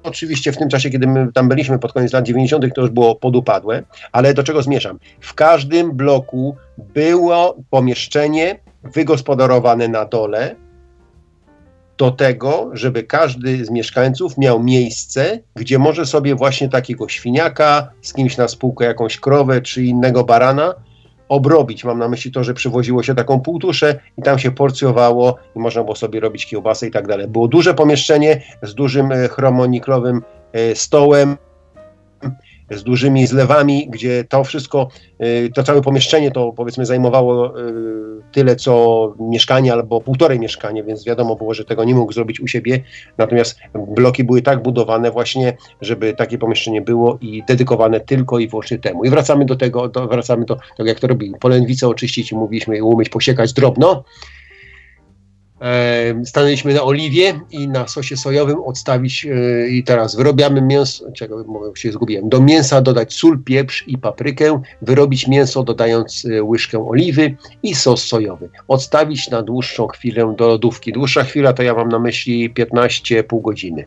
Oczywiście w tym czasie, kiedy my tam byliśmy pod koniec lat 90., to już było podupadłe, ale do czego zmierzam? W każdym bloku było pomieszczenie wygospodarowane na dole, do tego, żeby każdy z mieszkańców miał miejsce, gdzie może sobie właśnie takiego świniaka, z kimś na spółkę jakąś krowę czy innego barana obrobić. Mam na myśli to, że przywoziło się taką półtuszę i tam się porcjowało i można było sobie robić kiełbasę i tak dalej. Było duże pomieszczenie z dużym e, chromoniklowym e, stołem, z dużymi zlewami, gdzie to wszystko, y, to całe pomieszczenie to powiedzmy zajmowało y, tyle co mieszkanie albo półtorej mieszkanie, więc wiadomo było, że tego nie mógł zrobić u siebie. Natomiast bloki były tak budowane właśnie, żeby takie pomieszczenie było i dedykowane tylko i wyłącznie temu. I wracamy do tego, do, wracamy do tego, jak to robili. Polędwicę oczyścić, mówiliśmy, umyć, posiekać drobno stanęliśmy na oliwie i na sosie sojowym odstawić e, i teraz wyrobiamy mięso, czego się zgubiłem, do mięsa dodać sól, pieprz i paprykę, wyrobić mięso dodając e, łyżkę oliwy i sos sojowy. Odstawić na dłuższą chwilę do lodówki. Dłuższa chwila to ja mam na myśli 15 pół godziny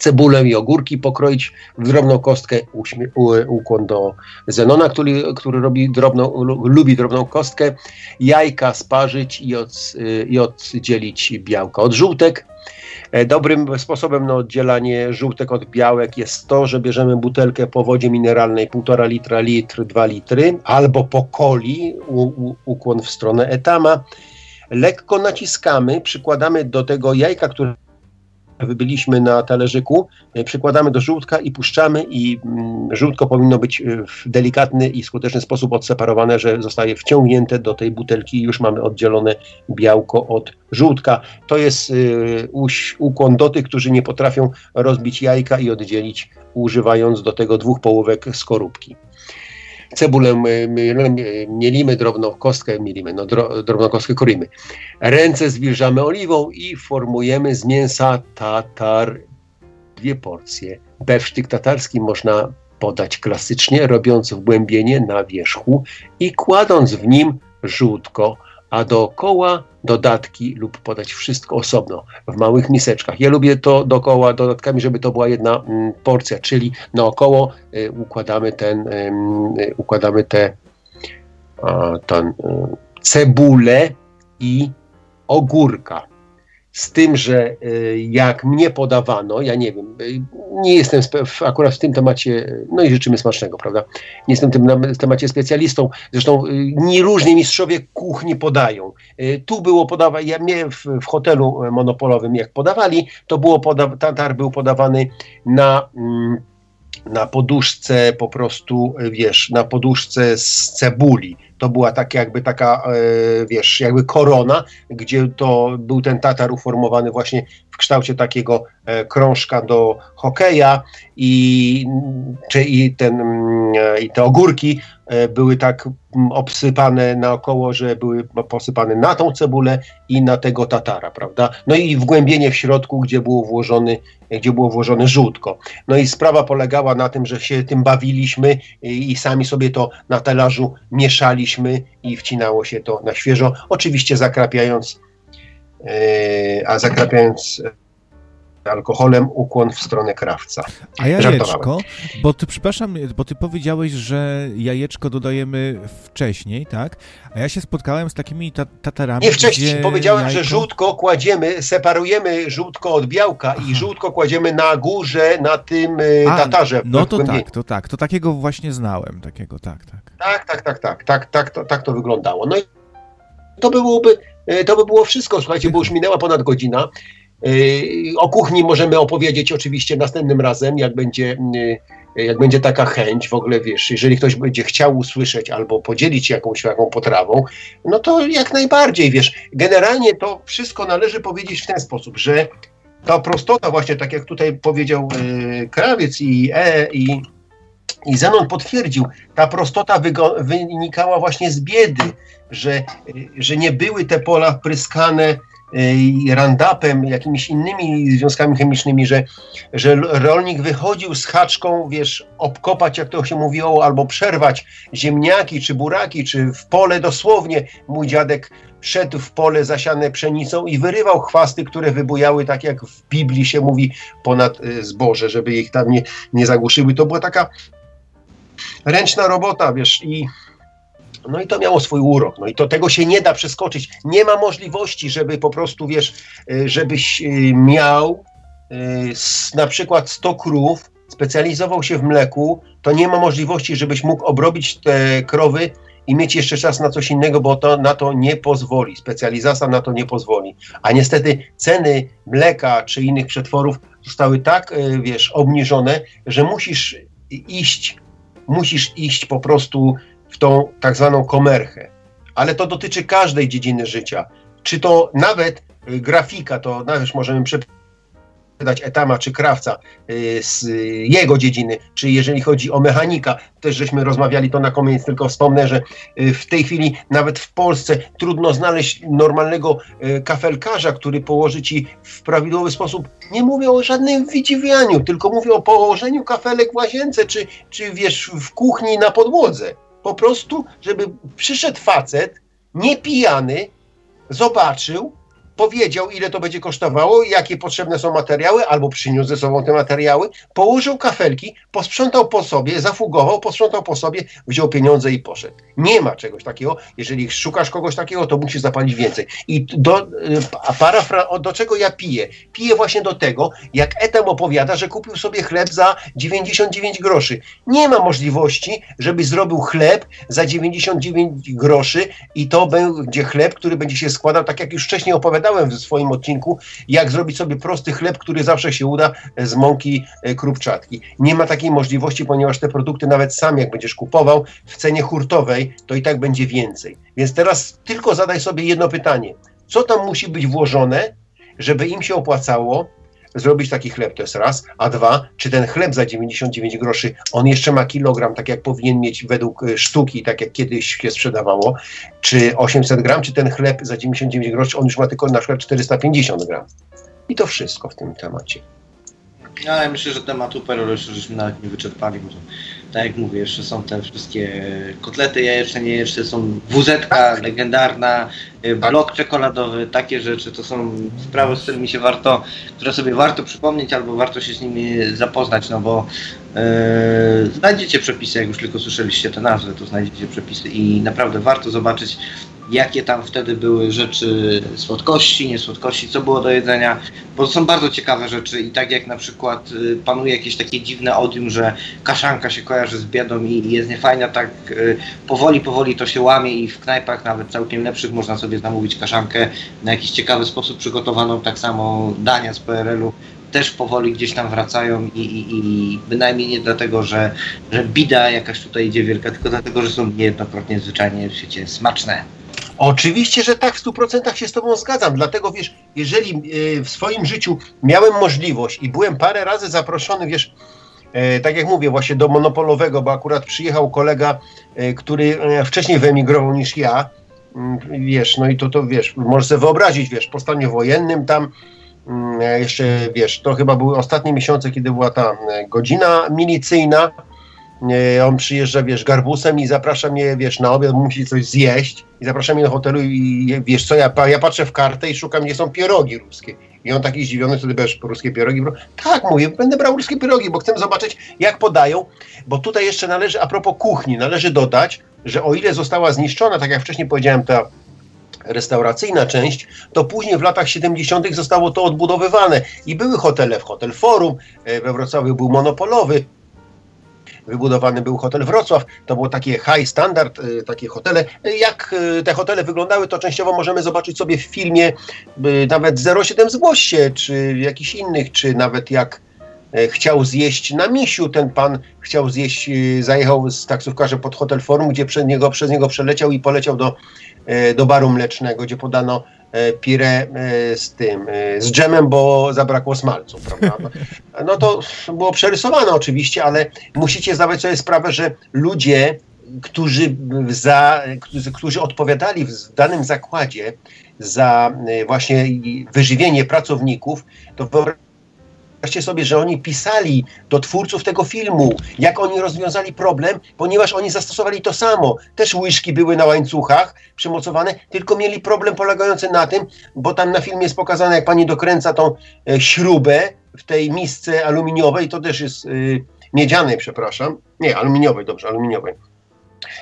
cebulę i ogórki pokroić w drobną kostkę, ukłon do Zenona, który, który robi drobną, lubi drobną kostkę, jajka sparzyć i, od, i oddzielić białka od żółtek. E, dobrym sposobem na oddzielanie żółtek od białek jest to, że bierzemy butelkę po wodzie mineralnej 1,5 litra, litr, 2 litry, albo po coli, u, u, ukłon w stronę etama. Lekko naciskamy, przykładamy do tego jajka, które wybyliśmy na talerzyku, e, przykładamy do żółtka i puszczamy i mm, żółtko powinno być e, w delikatny i skuteczny sposób odseparowane, że zostaje wciągnięte do tej butelki i już mamy oddzielone białko od żółtka. To jest y, ukłon do tych, którzy nie potrafią rozbić jajka i oddzielić używając do tego dwóch połówek skorupki cebulę mielimy, drobną kostkę mielimy, no dro, drobną kostkę kroimy. Ręce zwilżamy oliwą i formujemy z mięsa tatar dwie porcje. Bewsztyk tatarski można podać klasycznie, robiąc wgłębienie na wierzchu i kładąc w nim żółtko, a dookoła dodatki lub podać wszystko osobno w małych miseczkach. Ja lubię to dookoła dodatkami, żeby to była jedna mm, porcja, czyli naokoło y, układamy ten, y, układamy te a, ten, y, cebulę i ogórka. Z tym, że y, jak mnie podawano, ja nie wiem, y, nie jestem akurat w tym temacie, no i życzymy smacznego, prawda? Nie jestem w tym temacie specjalistą, zresztą y, nie różni mistrzowie kuchni podają. Tu było podawane, ja mnie w, w, hotelu monopolowym, jak podawali, to było poda, tatar był podawany na. Mm, na poduszce po prostu, wiesz, na poduszce z cebuli to była tak jakby taka, e, wiesz, jakby korona, gdzie to był ten tatar uformowany właśnie w kształcie takiego e, krążka do hokeja i, czy, i, ten, mm, e, i te ogórki były tak mm, obsypane naokoło, że były posypane na tą cebulę i na tego tatara, prawda? No i wgłębienie w środku, gdzie było włożony, gdzie było włożone żółtko. No i sprawa polegała na tym, że się tym bawiliśmy i, sami sobie to na talerzu mieszaliśmy i wcinało się to na świeżo, oczywiście zakrapiając, a zakrapiając alkoholem ukłon w stronę krawca. A jajeczko, bo ty, przepraszam, bo ty powiedziałeś, że jajeczko dodajemy wcześniej, tak? A ja się spotkałem z takimi ta tatarami, Nie wcześniej, powiedziałem, jajko... że żółtko kładziemy, separujemy żółtko od białka Aha. i żółtko kładziemy na górze, na tym y, A, tatarze. No to tak, to tak, to takiego właśnie znałem, takiego, tak, tak. Tak, tak, tak, tak, tak, tak, to, tak to wyglądało. No i to byłoby, y, to by było wszystko, słuchajcie, bo już minęła ponad godzina. Y, o kuchni możemy opowiedzieć oczywiście następnym razem, jak będzie, y, jak będzie taka chęć, w ogóle wiesz, jeżeli ktoś będzie chciał usłyszeć albo podzielić się jakąś taką potrawą, no to jak najbardziej, wiesz, generalnie to wszystko należy powiedzieć w ten sposób, że ta prostota właśnie, tak jak tutaj powiedział y, Krawiec i E i, i Zenon potwierdził, ta prostota wynikała właśnie z biedy, że, że nie były te pola pryskane randapem, jakimiś innymi związkami chemicznymi, że, że rolnik wychodził z haczką, wiesz, obkopać, jak to się mówiło, albo przerwać ziemniaki, czy buraki, czy w pole dosłownie. Mój dziadek szedł w pole zasiane pszenicą i wyrywał chwasty, które wybujały, tak jak w Biblii się mówi, ponad y, zboże, żeby ich tam nie, nie zagłuszyły. To była taka ręczna robota, wiesz, i no i to miało swój urok. No i to tego się nie da przeskoczyć. Nie ma możliwości, żeby po prostu, wiesz, y, żebyś y, miał y, na przykład 100 krów, specjalizował się w mleku, to nie ma możliwości, żebyś mógł obrobić te krowy i mieć jeszcze czas na coś innego, bo to na to nie pozwoli. Specjalizacja na to nie pozwoli. A niestety ceny mleka czy innych przetworów zostały tak, wiesz, obniżone, że musisz iść, musisz iść po prostu w tą tak zwaną komerchę. Ale to dotyczy każdej dziedziny życia. Czy to nawet y, grafika, to nawet możemy przeczytać dać etama czy krawca y, z jego dziedziny, czy jeżeli chodzi o mechanika, też żeśmy rozmawiali to na koniec, tylko wspomnę, że y, w tej chwili nawet w Polsce trudno znaleźć normalnego kafelkarza, który położy ci w prawidłowy sposób. Nie mówię o żadnym wydziwianiu, tylko mówię o położeniu kafelek w łazience, czy, czy wiesz, w kuchni na podłodze. Po prostu, żeby przyszedł facet, nie pijany, zobaczył, powiedział, ile to będzie kosztowało, jakie potrzebne są materiały, albo przyniósł ze sobą te materiały, położył kafelki, posprzątał po sobie, zafugował, posprzątał po sobie, wziął pieniądze i poszedł. Nie ma czegoś takiego. Jeżeli szukasz kogoś takiego, to musisz zapalić więcej. I do, a parafra, do czego ja piję? Piję właśnie do tego, jak Etem opowiada, że kupił sobie chleb za 99 groszy. Nie ma możliwości, żeby zrobił chleb za 99 groszy i to będzie chleb, który będzie się składał, tak jak już wcześniej opowiadałem, opowiadałem w swoim odcinku, jak zrobić sobie prosty chleb, który zawsze się uda z mąki e, krupczatki. Nie ma takiej możliwości, ponieważ te produkty nawet sam jak będziesz kupował w cenie hurtowej, to i tak będzie więcej. Więc teraz tylko zadaj sobie jedno pytanie. Co tam musi być włożone, żeby im się opłacało zrobić taki chleb, to jest raz, a dwa, czy ten chleb za 99 groszy, on jeszcze ma kilogram, tak jak powinien mieć według e, sztuki, tak jak kiedyś się sprzedawało, czy 800 gram, czy ten chleb za 99 groszy, on już ma tylko na przykład 450 gram. I to wszystko w tym temacie. No, ale myślę, że tematu Perol jeszcze żeśmy nawet nie wyczerpali, bo tak jak mówię, jeszcze są te wszystkie kotlety jajeczne, jeszcze są wz legendarna, y, blok czekoladowy, takie rzeczy, to są sprawy, z którymi się warto, które sobie warto przypomnieć albo warto się z nimi zapoznać, no bo yy, znajdziecie przepisy, jak już tylko słyszeliście te nazwy, to znajdziecie przepisy i naprawdę warto zobaczyć jakie tam wtedy były rzeczy słodkości, niesłodkości, co było do jedzenia, bo to są bardzo ciekawe rzeczy i tak jak na przykład y, panuje jakieś takie dziwne odium, że kaszanka się kojarzy z biedą i jest niefajna, tak y, powoli, powoli to się łamie i w knajpach nawet całkiem lepszych można sobie zamówić kaszankę na jakiś ciekawy sposób przygotowaną, tak samo dania z PRL-u też powoli gdzieś tam wracają i, i, i bynajmniej nie dlatego, że, że bida jakaś tutaj idzie wielka, tylko dlatego, że są niejednokrotnie zwyczajnie w świecie smaczne. Oczywiście, że tak, w 100% się z Tobą zgadzam. Dlatego wiesz, jeżeli e, w swoim życiu miałem możliwość i byłem parę razy zaproszony, wiesz, e, tak jak mówię, właśnie do monopolowego, bo akurat przyjechał kolega, e, który wcześniej wyemigrował niż ja. Mm, wiesz, no i to, to wiesz, możesz sobie wyobrazić, wiesz, po stanie wojennym tam mm, jeszcze, wiesz, to chyba były ostatnie miesiące, kiedy była ta godzina milicyjna on przyjeżdża, wiesz, garbusem i zaprasza mnie, wiesz, na obiad, musi coś zjeść i zaprasza mnie do hotelu i wiesz co, ja, ja patrzę w kartę i szukam, gdzie są pierogi ruskie. I on taki zdziwiony, wtedy bierzesz ruskie pierogi. Tak, mówię, będę brał ruskie pierogi, bo chcę zobaczyć, jak podają, bo tutaj jeszcze należy, a propos kuchni, należy dodać, że o ile została zniszczona, tak jak wcześniej powiedziałem, ta restauracyjna część, to później w latach 70. zostało to odbudowywane i były hotele, w Hotel Forum, e, we Wrocławiu był monopolowy, wybudowany był hotel Wrocław. To było takie high standard, y, takie hotele. Jak y, te hotele wyglądały, to częściowo możemy zobaczyć sobie w filmie y, nawet 07 Zgłoś się, czy jakichś innych, czy nawet jak chciał zjeść na misiu, ten pan chciał zjeść, zajechał z taksówkarzem pod hotel Forum, gdzie przez niego, przez niego przeleciał i poleciał do, do baru mlecznego, gdzie podano E, pire e, z tym, e, z dżemem, bo zabrakło smalcu, prawda? No, to było przerysowane oczywiście, ale musicie zdawać sobie sprawę, że ludzie, którzy, za, którzy, którzy odpowiadali w danym zakładzie za właśnie wyżywienie pracowników, to wyobraźcie Wyobraźcie sobie, że oni pisali do twórców tego filmu, jak oni rozwiązali problem, ponieważ oni zastosowali to samo. Też łyżki były na łańcuchach przymocowane, tylko mieli problem polegający na tym, bo tam na filmie jest pokazane, jak pani dokręca tą e, śrubę w tej misce aluminiowej, to też jest y, miedzianej, przepraszam. Nie, aluminiowej, dobrze, aluminiowej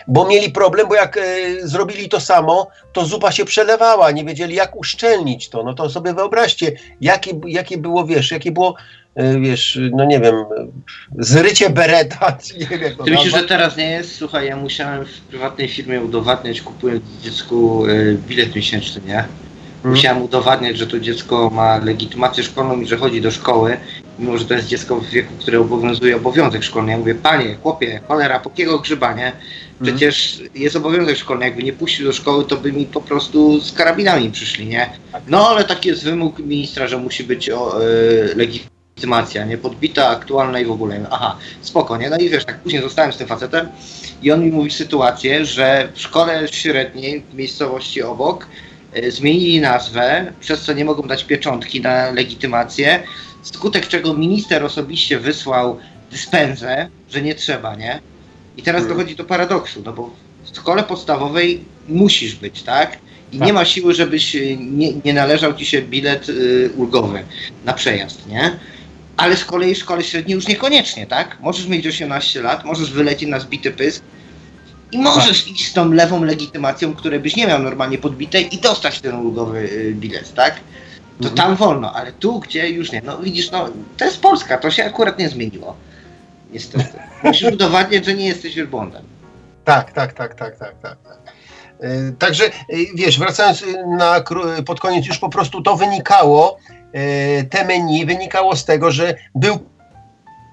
bo mieli problem, bo jak e, zrobili to samo, to zupa się przelewała, nie wiedzieli jak uszczelnić to. No to sobie wyobraźcie, jakie, jakie było, wiesz, jakie było, e, wiesz, no nie wiem, zrycie bereta. Nie wiem, jak to Ty myślisz, że teraz nie jest? Słuchaj, ja musiałem w prywatnej firmie udowadniać, kupując dziecku e, bilet miesięczny, nie? Hmm. Musiałem udowadniać, że to dziecko ma legitymację szkolną i że chodzi do szkoły mimo że to jest dziecko w wieku, które obowiązuje obowiązek szkolny. Ja mówię, panie, chłopie, cholera, po kiego grzyba, nie? Przecież jest obowiązek szkolny, jakby nie puścił do szkoły, to by mi po prostu z karabinami przyszli, nie? No ale taki jest wymóg ministra, że musi być o, y, legitymacja, nie? Podbita, aktualna i w ogóle. Aha, spoko, nie? No i wiesz, tak później zostałem z tym facetem i on mi mówi sytuację, że w szkole średniej w miejscowości obok y, zmienili nazwę, przez co nie mogą dać pieczątki na legitymację, skutek czego minister osobiście wysłał dyspensę, że nie trzeba, nie? I teraz Hmm. dochodzi do paradoksu, no bo w szkole podstawowej musisz być, tak? I Tak. nie ma siły, żebyś y, nie, nie należał ci się bilet y, ulgowy na przejazd, nie? Ale z kolei w szkole średniej już niekoniecznie, tak? Możesz mieć 18 lat, możesz wylecieć na zbity pysk i możesz iść z tą lewą legitymacją, której byś nie miał normalnie podbitej i dostać ten ulgowy y, bilet, tak? To Mhm. tam wolno, ale tu, gdzie już nie. No widzisz, no to jest Polska, to się akurat nie zmieniło. Niestety. Musisz udowadniać, że nie jesteś wielbłądem. Tak, tak, tak, tak, tak, tak. tak. Y, Także y, wiesz, wracając y, na, pod koniec, już po prostu to wynikało, te menu wynikało z tego, że był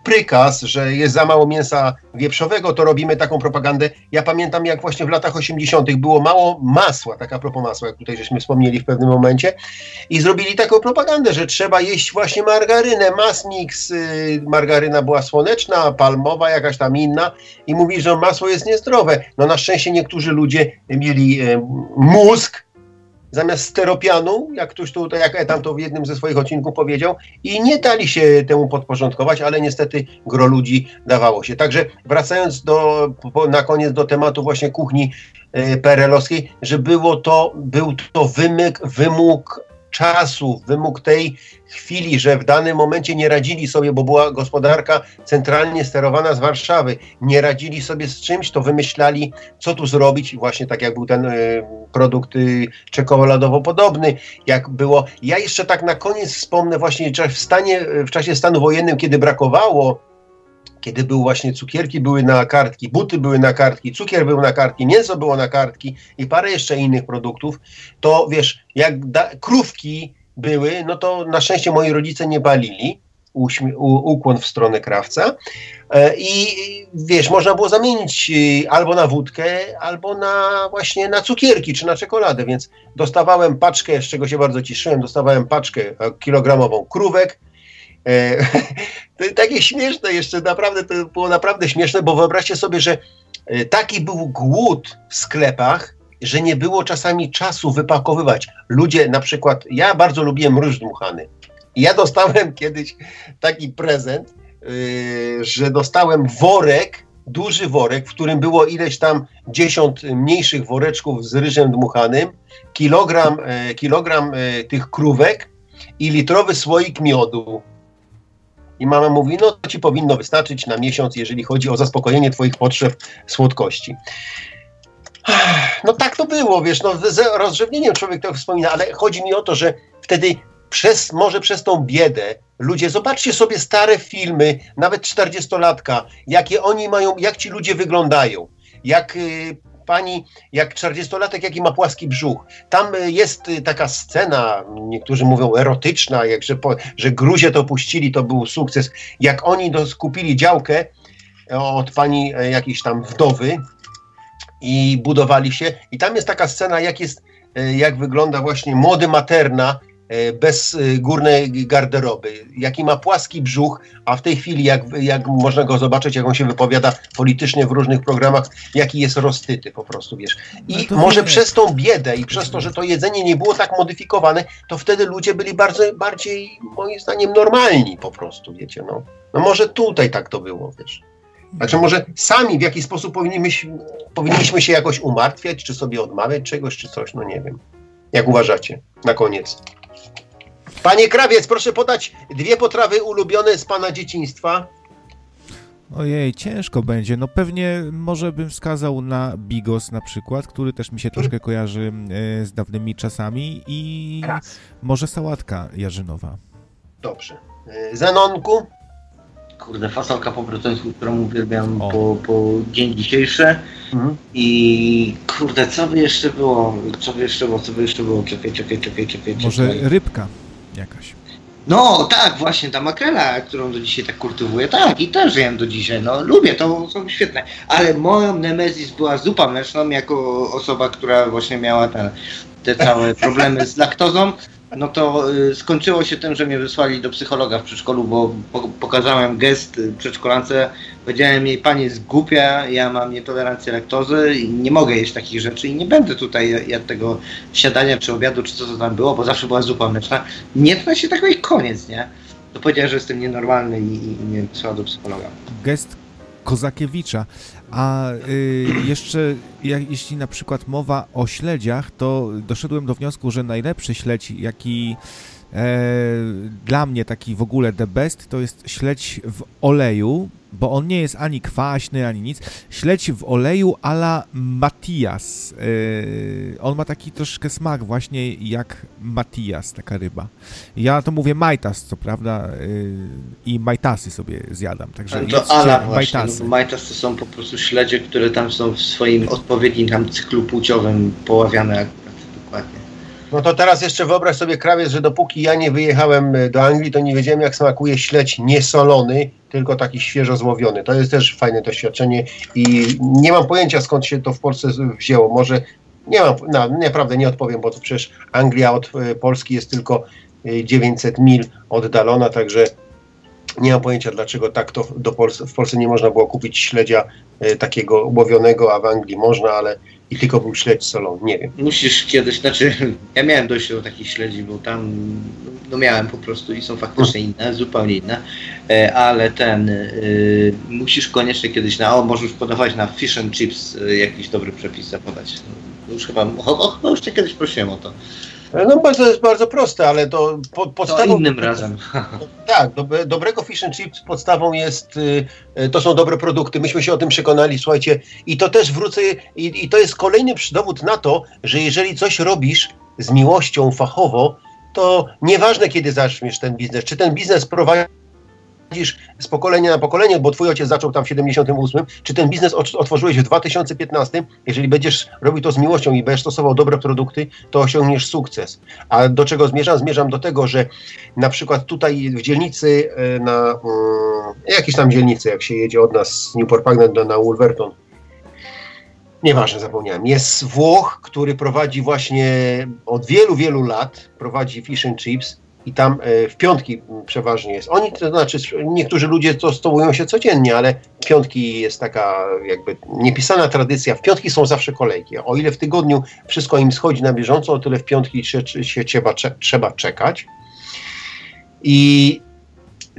prykaz, że jest za mało mięsa wieprzowego, to robimy taką propagandę. Ja pamiętam, jak właśnie w latach 80. było mało masła, taka propos masła, jak tutaj żeśmy wspomnieli w pewnym momencie, i zrobili taką propagandę, że trzeba jeść właśnie margarynę, Masmix, y, margaryna była słoneczna, palmowa, jakaś tam inna, i mówi, że masło jest niezdrowe. No na szczęście niektórzy ludzie mieli e, mózg zamiast steropianu, jak ktoś tutaj, jak Etam to w jednym ze swoich odcinków powiedział, i nie dali się temu podporządkować, ale niestety gro ludzi dawało się. Także wracając do, na koniec do tematu właśnie kuchni e, perelowskiej, że było to, był to wymyk, wymóg czasu, wymóg tej chwili, że w danym momencie nie radzili sobie, bo była gospodarka centralnie sterowana z Warszawy, nie radzili sobie z czymś, to wymyślali, co tu zrobić, I właśnie tak jak był ten y, produkt y, czekoladowo podobny, jak było. Ja jeszcze tak na koniec wspomnę właśnie w stanie, w czasie stanu wojennym, kiedy brakowało kiedy był właśnie cukierki były na kartki, buty były na kartki, cukier był na kartki, mięso było na kartki i parę jeszcze innych produktów, to wiesz, jak da, krówki były, no to na szczęście moi rodzice nie balili, uśmie- u, ukłon w stronę krawca. E, i wiesz, można było zamienić e, albo na wódkę, albo na właśnie na cukierki czy na czekoladę, więc dostawałem paczkę, z czego się bardzo cieszyłem, dostawałem paczkę e, kilogramową krówek, takie śmieszne jeszcze, naprawdę to było naprawdę śmieszne, bo wyobraźcie sobie, że e, taki był głód w sklepach, że nie było czasami czasu wypakowywać. Ludzie, na przykład, ja bardzo lubiłem ryż dmuchany. Ja dostałem kiedyś taki prezent, yy, że dostałem worek, duży worek, w którym było ileś tam dziesiąt mniejszych woreczków z ryżem dmuchanym, kilogram, e, kilogram e, tych krówek i litrowy słoik miodu. I mama mówi, no to ci powinno wystarczyć na miesiąc, jeżeli chodzi o zaspokojenie twoich potrzeb słodkości. No tak to było, wiesz, no z rozrzewnieniem człowiek to wspomina, ale chodzi mi o to, że wtedy przez, może przez tą biedę ludzie, zobaczcie sobie stare filmy, nawet 40-latka, jakie oni mają, jak ci ludzie wyglądają, jak y, pani, jak 40-latek, jaki ma płaski brzuch. Tam y, jest y, taka scena, niektórzy mówią erotyczna, jak, że, po, że Gruzie to puścili, to był sukces. Jak oni skupili działkę e, od pani e, jakiejś tam wdowy i budowali się. I tam jest taka scena, jak jest, e, jak wygląda właśnie młody materna e, bez e, górnej garderoby, jaki ma płaski brzuch, a w tej chwili, jak, jak można go zobaczyć, jak on się wypowiada politycznie w różnych programach, jaki jest roztyty po prostu, wiesz. I No może przez tą biedę i przez to, że to jedzenie nie było tak modyfikowane, to wtedy ludzie byli bardzo, bardziej, moim zdaniem, normalni po prostu, wiecie, no. No może tutaj tak to było, wiesz. Znaczy może sami w jakiś sposób powinniśmy, powinniśmy się jakoś umartwiać, czy sobie odmawiać czegoś, czy coś, no nie wiem. Jak uważacie? Na koniec. Panie Krawiec, proszę podać dwie potrawy ulubione z pana dzieciństwa. Ojej, ciężko będzie. No pewnie może bym wskazał na Bigos na przykład, który też mi się troszkę kojarzy e, z dawnymi czasami i może sałatka jarzynowa. Dobrze. Y, Zenonku? Kurde, fasolka po brytońsku, którą uwielbiam O. po, po dzień dzisiejszy. I kurde, co by jeszcze było? Co by jeszcze było? Co by jeszcze było? Czekaj, czekaj, czekaj, czekaj. Może czekaj. rybka jakaś. No tak, właśnie ta makrela, którą do dzisiaj tak kultywuję, tak i też jem do dzisiaj, no lubię, to są świetne. Ale moją nemezis była zupa mleczną, jako osoba, która właśnie miała ten, te całe problemy z laktozą, no to y, skończyło się tym, że mnie wysłali do psychologa w przedszkolu, bo po, pokazałem gest y, przedszkolance, powiedziałem jej, pani jest głupia, ja mam nietolerancję laktozy i nie mogę jeść takich rzeczy i nie będę tutaj jadł tego śniadania czy obiadu, czy co to tam było, bo zawsze była zupa mleczna. Nie to się tak i koniec, nie? To powiedziała, że jestem nienormalny i, i mnie wysłała do psychologa. Gest Kozakiewicza. A y, jeszcze jak, jeśli na przykład mowa o śledziach, to doszedłem do wniosku, że najlepszy śledź, jaki e, dla mnie taki w ogóle the best, to jest śledź w oleju, bo on nie jest ani kwaśny, ani nic. Śledź w oleju ala Matias. Yy, on ma taki troszkę smak właśnie jak Matias, taka ryba. Ja to mówię majtas, co prawda, yy, i majtasy sobie zjadam. Także to ala właśnie, no, majtas to są po prostu śledzie, które tam są w swoim odpowiednim tam cyklu płciowym poławiane dokładnie. No to teraz jeszcze wyobraź sobie, krawiec, że dopóki ja nie wyjechałem e, do Anglii, to nie wiedziałem, jak smakuje śledź niesolony, tylko taki świeżo złowiony. To jest też fajne doświadczenie i nie mam pojęcia, skąd się to w Polsce wzięło. Może nie mam, no, naprawdę nie odpowiem, bo to przecież Anglia od e, Polski jest tylko 900 e, mil oddalona, także nie mam pojęcia, dlaczego tak to do Polsce, w Polsce nie można było kupić śledzia takiego łowionego, a w Anglii można, ale i tylko był śledź solą, nie wiem. Musisz kiedyś, znaczy ja miałem dojść do takich śledzi, bo tam no miałem po prostu i są faktycznie inne, zupełnie inne, e, ale ten, y, musisz koniecznie kiedyś na, o możesz podawać na fish and chips y, jakiś dobry przepis zapować. No, już chyba, chyba już cię kiedyś prosiłem o to. No bo to jest bardzo proste, ale to po, podstawą... To innym razem. Tak, do, dobrego fish and chips podstawą jest, y, y, to są dobre produkty, myśmy się o tym przekonali, słuchajcie, i to też wrócę, i, i to jest kolejny dowód na to, że jeżeli coś robisz z miłością fachowo, to nieważne kiedy zaczniesz ten biznes, czy ten biznes prowadzi prowadzisz z pokolenia na pokolenie, bo twój ojciec zaczął tam w 78, czy ten biznes otworzyłeś w 2015, jeżeli będziesz robił to z miłością i będziesz stosował dobre produkty, to osiągniesz sukces. A do czego zmierzam? Zmierzam do tego, że na przykład tutaj w dzielnicy e, na um, jakiejś tam dzielnicy, jak się jedzie od nas z Newport Pagnett do na Wolverton, nieważne, zapomniałem. Jest Włoch, który prowadzi właśnie od wielu, wielu lat, prowadzi fish and chips i tam e, w piątki przeważnie jest. Oni, to znaczy niektórzy ludzie to stołują się codziennie, ale piątki jest taka jakby niepisana tradycja. W piątki są zawsze kolejki. O ile w tygodniu wszystko im schodzi na bieżąco, o tyle w piątki się, się trzeba, trzeba czekać. I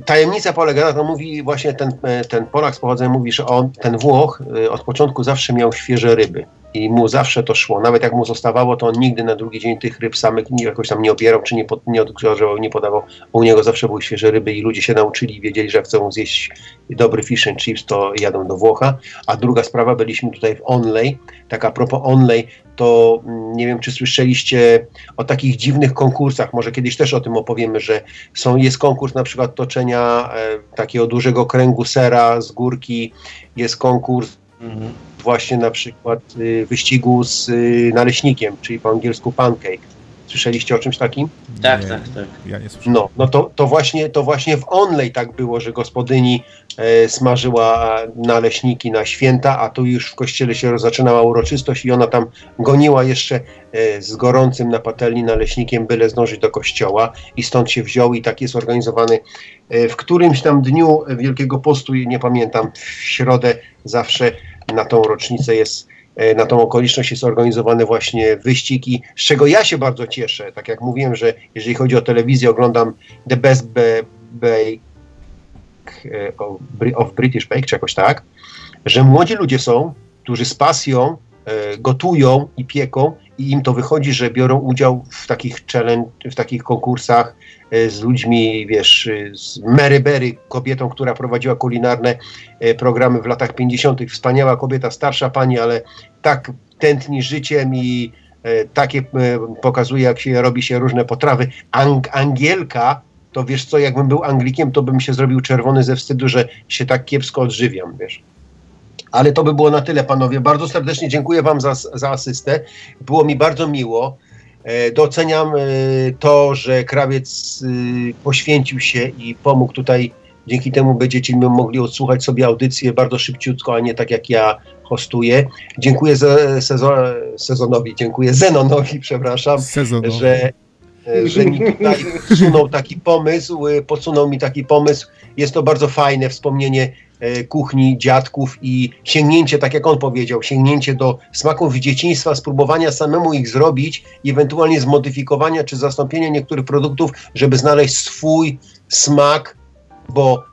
tajemnica polega na tym, mówi właśnie ten, e, ten Polak z pochodzenia, mówi, że on, ten Włoch e, od początku zawsze miał świeże ryby i mu zawsze to szło. Nawet jak mu zostawało, to on nigdy na drugi dzień tych ryb samych jakoś tam nie obierał, czy nie, pod, nie odgrzewał, nie podawał. U niego zawsze były świeże ryby i ludzie się nauczyli i wiedzieli, że chcą zjeść dobry fish and chips, to jadą do Włocha. A druga sprawa, byliśmy tutaj w Onley. Tak a propos Onley, to mm, nie wiem, czy słyszeliście o takich dziwnych konkursach, może kiedyś też o tym opowiemy, że są, jest konkurs na przykład toczenia e, takiego dużego kręgu sera z górki, jest konkurs mhm właśnie na przykład y, wyścigu z y, naleśnikiem, czyli po angielsku pancake. Słyszeliście o czymś takim? Tak, nie, tak, tak. Ja nie słyszałem. No, no to, to, właśnie, to właśnie w Onlej tak było, że gospodyni e, smażyła naleśniki na święta, a tu już w kościele się zaczynała uroczystość i ona tam goniła jeszcze e, z gorącym na patelni naleśnikiem, byle zdążyć do kościoła i stąd się wziął i tak jest organizowany e, w którymś tam dniu Wielkiego Postu, nie pamiętam, w środę zawsze na tą rocznicę jest, e, na tą okoliczność jest organizowany właśnie wyścig i z czego ja się bardzo cieszę, tak jak mówiłem, że jeżeli chodzi o telewizję, oglądam The Best Bake e, of British Bake, czy jakoś tak, że młodzi ludzie są, którzy z pasją e, gotują i pieką i im to wychodzi, że biorą udział w takich challenge, w takich konkursach e, z ludźmi, wiesz, z Mary Berry, kobietą, która prowadziła kulinarne e, programy w latach 50. Wspaniała kobieta, starsza pani, ale tak tętni życiem i e, takie pokazuje, jak się robi się różne potrawy. Ang Angielka, to wiesz co, jakbym był Anglikiem, to bym się zrobił czerwony ze wstydu, że się tak kiepsko odżywiam, wiesz. Ale to by było na tyle, panowie. Bardzo serdecznie dziękuję wam za, za asystę. Było mi bardzo miło. E, doceniam e, to, że krawiec e, poświęcił się i pomógł tutaj. Dzięki temu będziecie mogli odsłuchać sobie audycję bardzo szybciutko, a nie tak jak ja hostuję. Dziękuję sezonowi, dziękuję Zenonowi, przepraszam, Sezonowi. że, że mi tutaj podsunął taki pomysł, podsunął mi taki pomysł. Jest to bardzo fajne wspomnienie E, kuchni dziadków i sięgnięcie, tak jak on powiedział, sięgnięcie do smaków dzieciństwa, spróbowania samemu ich zrobić ewentualnie zmodyfikowania czy zastąpienia niektórych produktów, żeby znaleźć swój smak, bo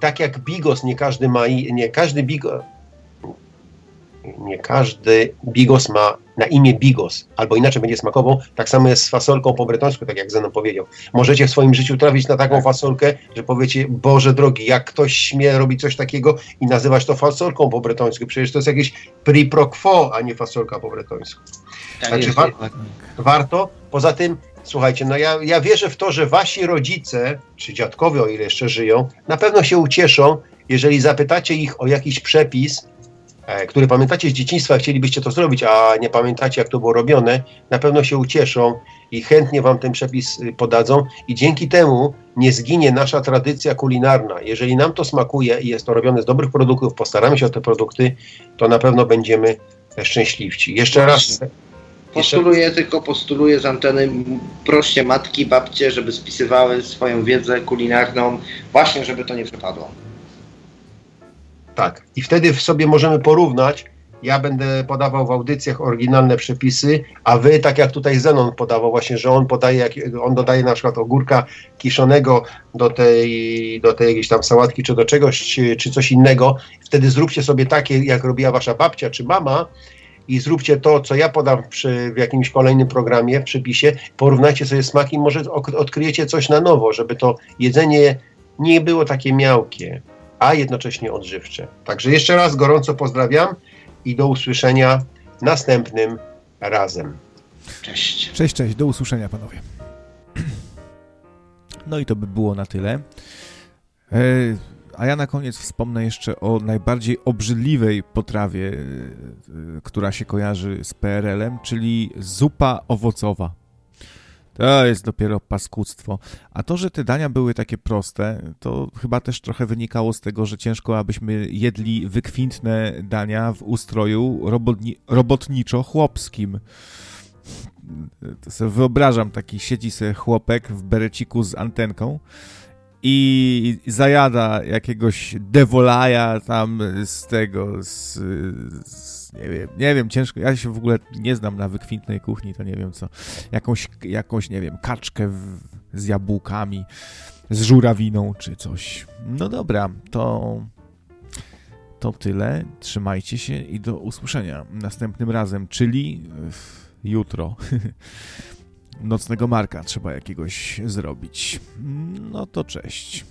tak jak bigos nie każdy ma, nie każdy bigos, nie każdy bigos ma na imię bigos, albo inaczej będzie smakował. Tak samo jest z fasolką po bretońsku, tak jak Zenon powiedział. Możecie w swoim życiu trafić na taką fasolkę, że powiecie, Boże drogi, jak ktoś śmie robić coś takiego i nazywać to fasolką po bretońsku. Przecież to jest jakieś pri pro quo, a nie fasolka po bretońsku. Tak Także wa warto. Poza tym, słuchajcie, no ja, ja wierzę w to, że wasi rodzice, czy dziadkowie, o ile jeszcze żyją, na pewno się ucieszą, jeżeli zapytacie ich o jakiś przepis, E, który pamiętacie z dzieciństwa, chcielibyście to zrobić, a nie pamiętacie, jak to było robione, na pewno się ucieszą i chętnie wam ten przepis y, podadzą i dzięki temu nie zginie nasza tradycja kulinarna. Jeżeli nam to smakuje i jest to robione z dobrych produktów, postaramy się o te produkty, to na pewno będziemy szczęśliwci. Jeszcze raz. Postuluję, tylko postuluję z anteny, proście matki, babcie, żeby spisywały swoją wiedzę kulinarną, właśnie żeby to nie przepadło. Tak. I wtedy sobie możemy porównać. Ja będę podawał w audycjach oryginalne przepisy, a wy, tak jak tutaj Zenon podawał, właśnie, że on podaje, on dodaje na przykład ogórka kiszonego do tej, do tej jakiejś tam sałatki, czy do czegoś, czy, czy coś innego. Wtedy zróbcie sobie takie, jak robiła wasza babcia czy mama, i zróbcie to, co ja podam przy, w jakimś kolejnym programie, w przepisie, porównajcie sobie smaki, może odkryjecie coś na nowo, żeby to jedzenie nie było takie miałkie a jednocześnie odżywcze. Także jeszcze raz gorąco pozdrawiam i do usłyszenia następnym razem. Cześć. Cześć, cześć. Do usłyszenia, panowie. No i to by było na tyle. E, a ja na koniec wspomnę jeszcze o najbardziej obrzydliwej potrawie, e, która się kojarzy z PRL-em, czyli zupa owocowa. To jest dopiero paskudztwo. A to, że te dania były takie proste, to chyba też trochę wynikało z tego, że ciężko, abyśmy jedli wykwintne dania w ustroju robotni robotniczo-chłopskim. To sobie wyobrażam, taki siedzi sobie chłopek w bereciku z antenką i zajada jakiegoś devolaja tam z tego, z, z, nie wiem, nie wiem, ciężko, ja się w ogóle nie znam na wykwintnej kuchni, to nie wiem co, jakąś, jakąś nie wiem, kaczkę w, z jabłkami, z żurawiną czy coś. No dobra, to to tyle, trzymajcie się i do usłyszenia następnym razem, czyli jutro. nocnego marka trzeba jakiegoś zrobić. No to cześć.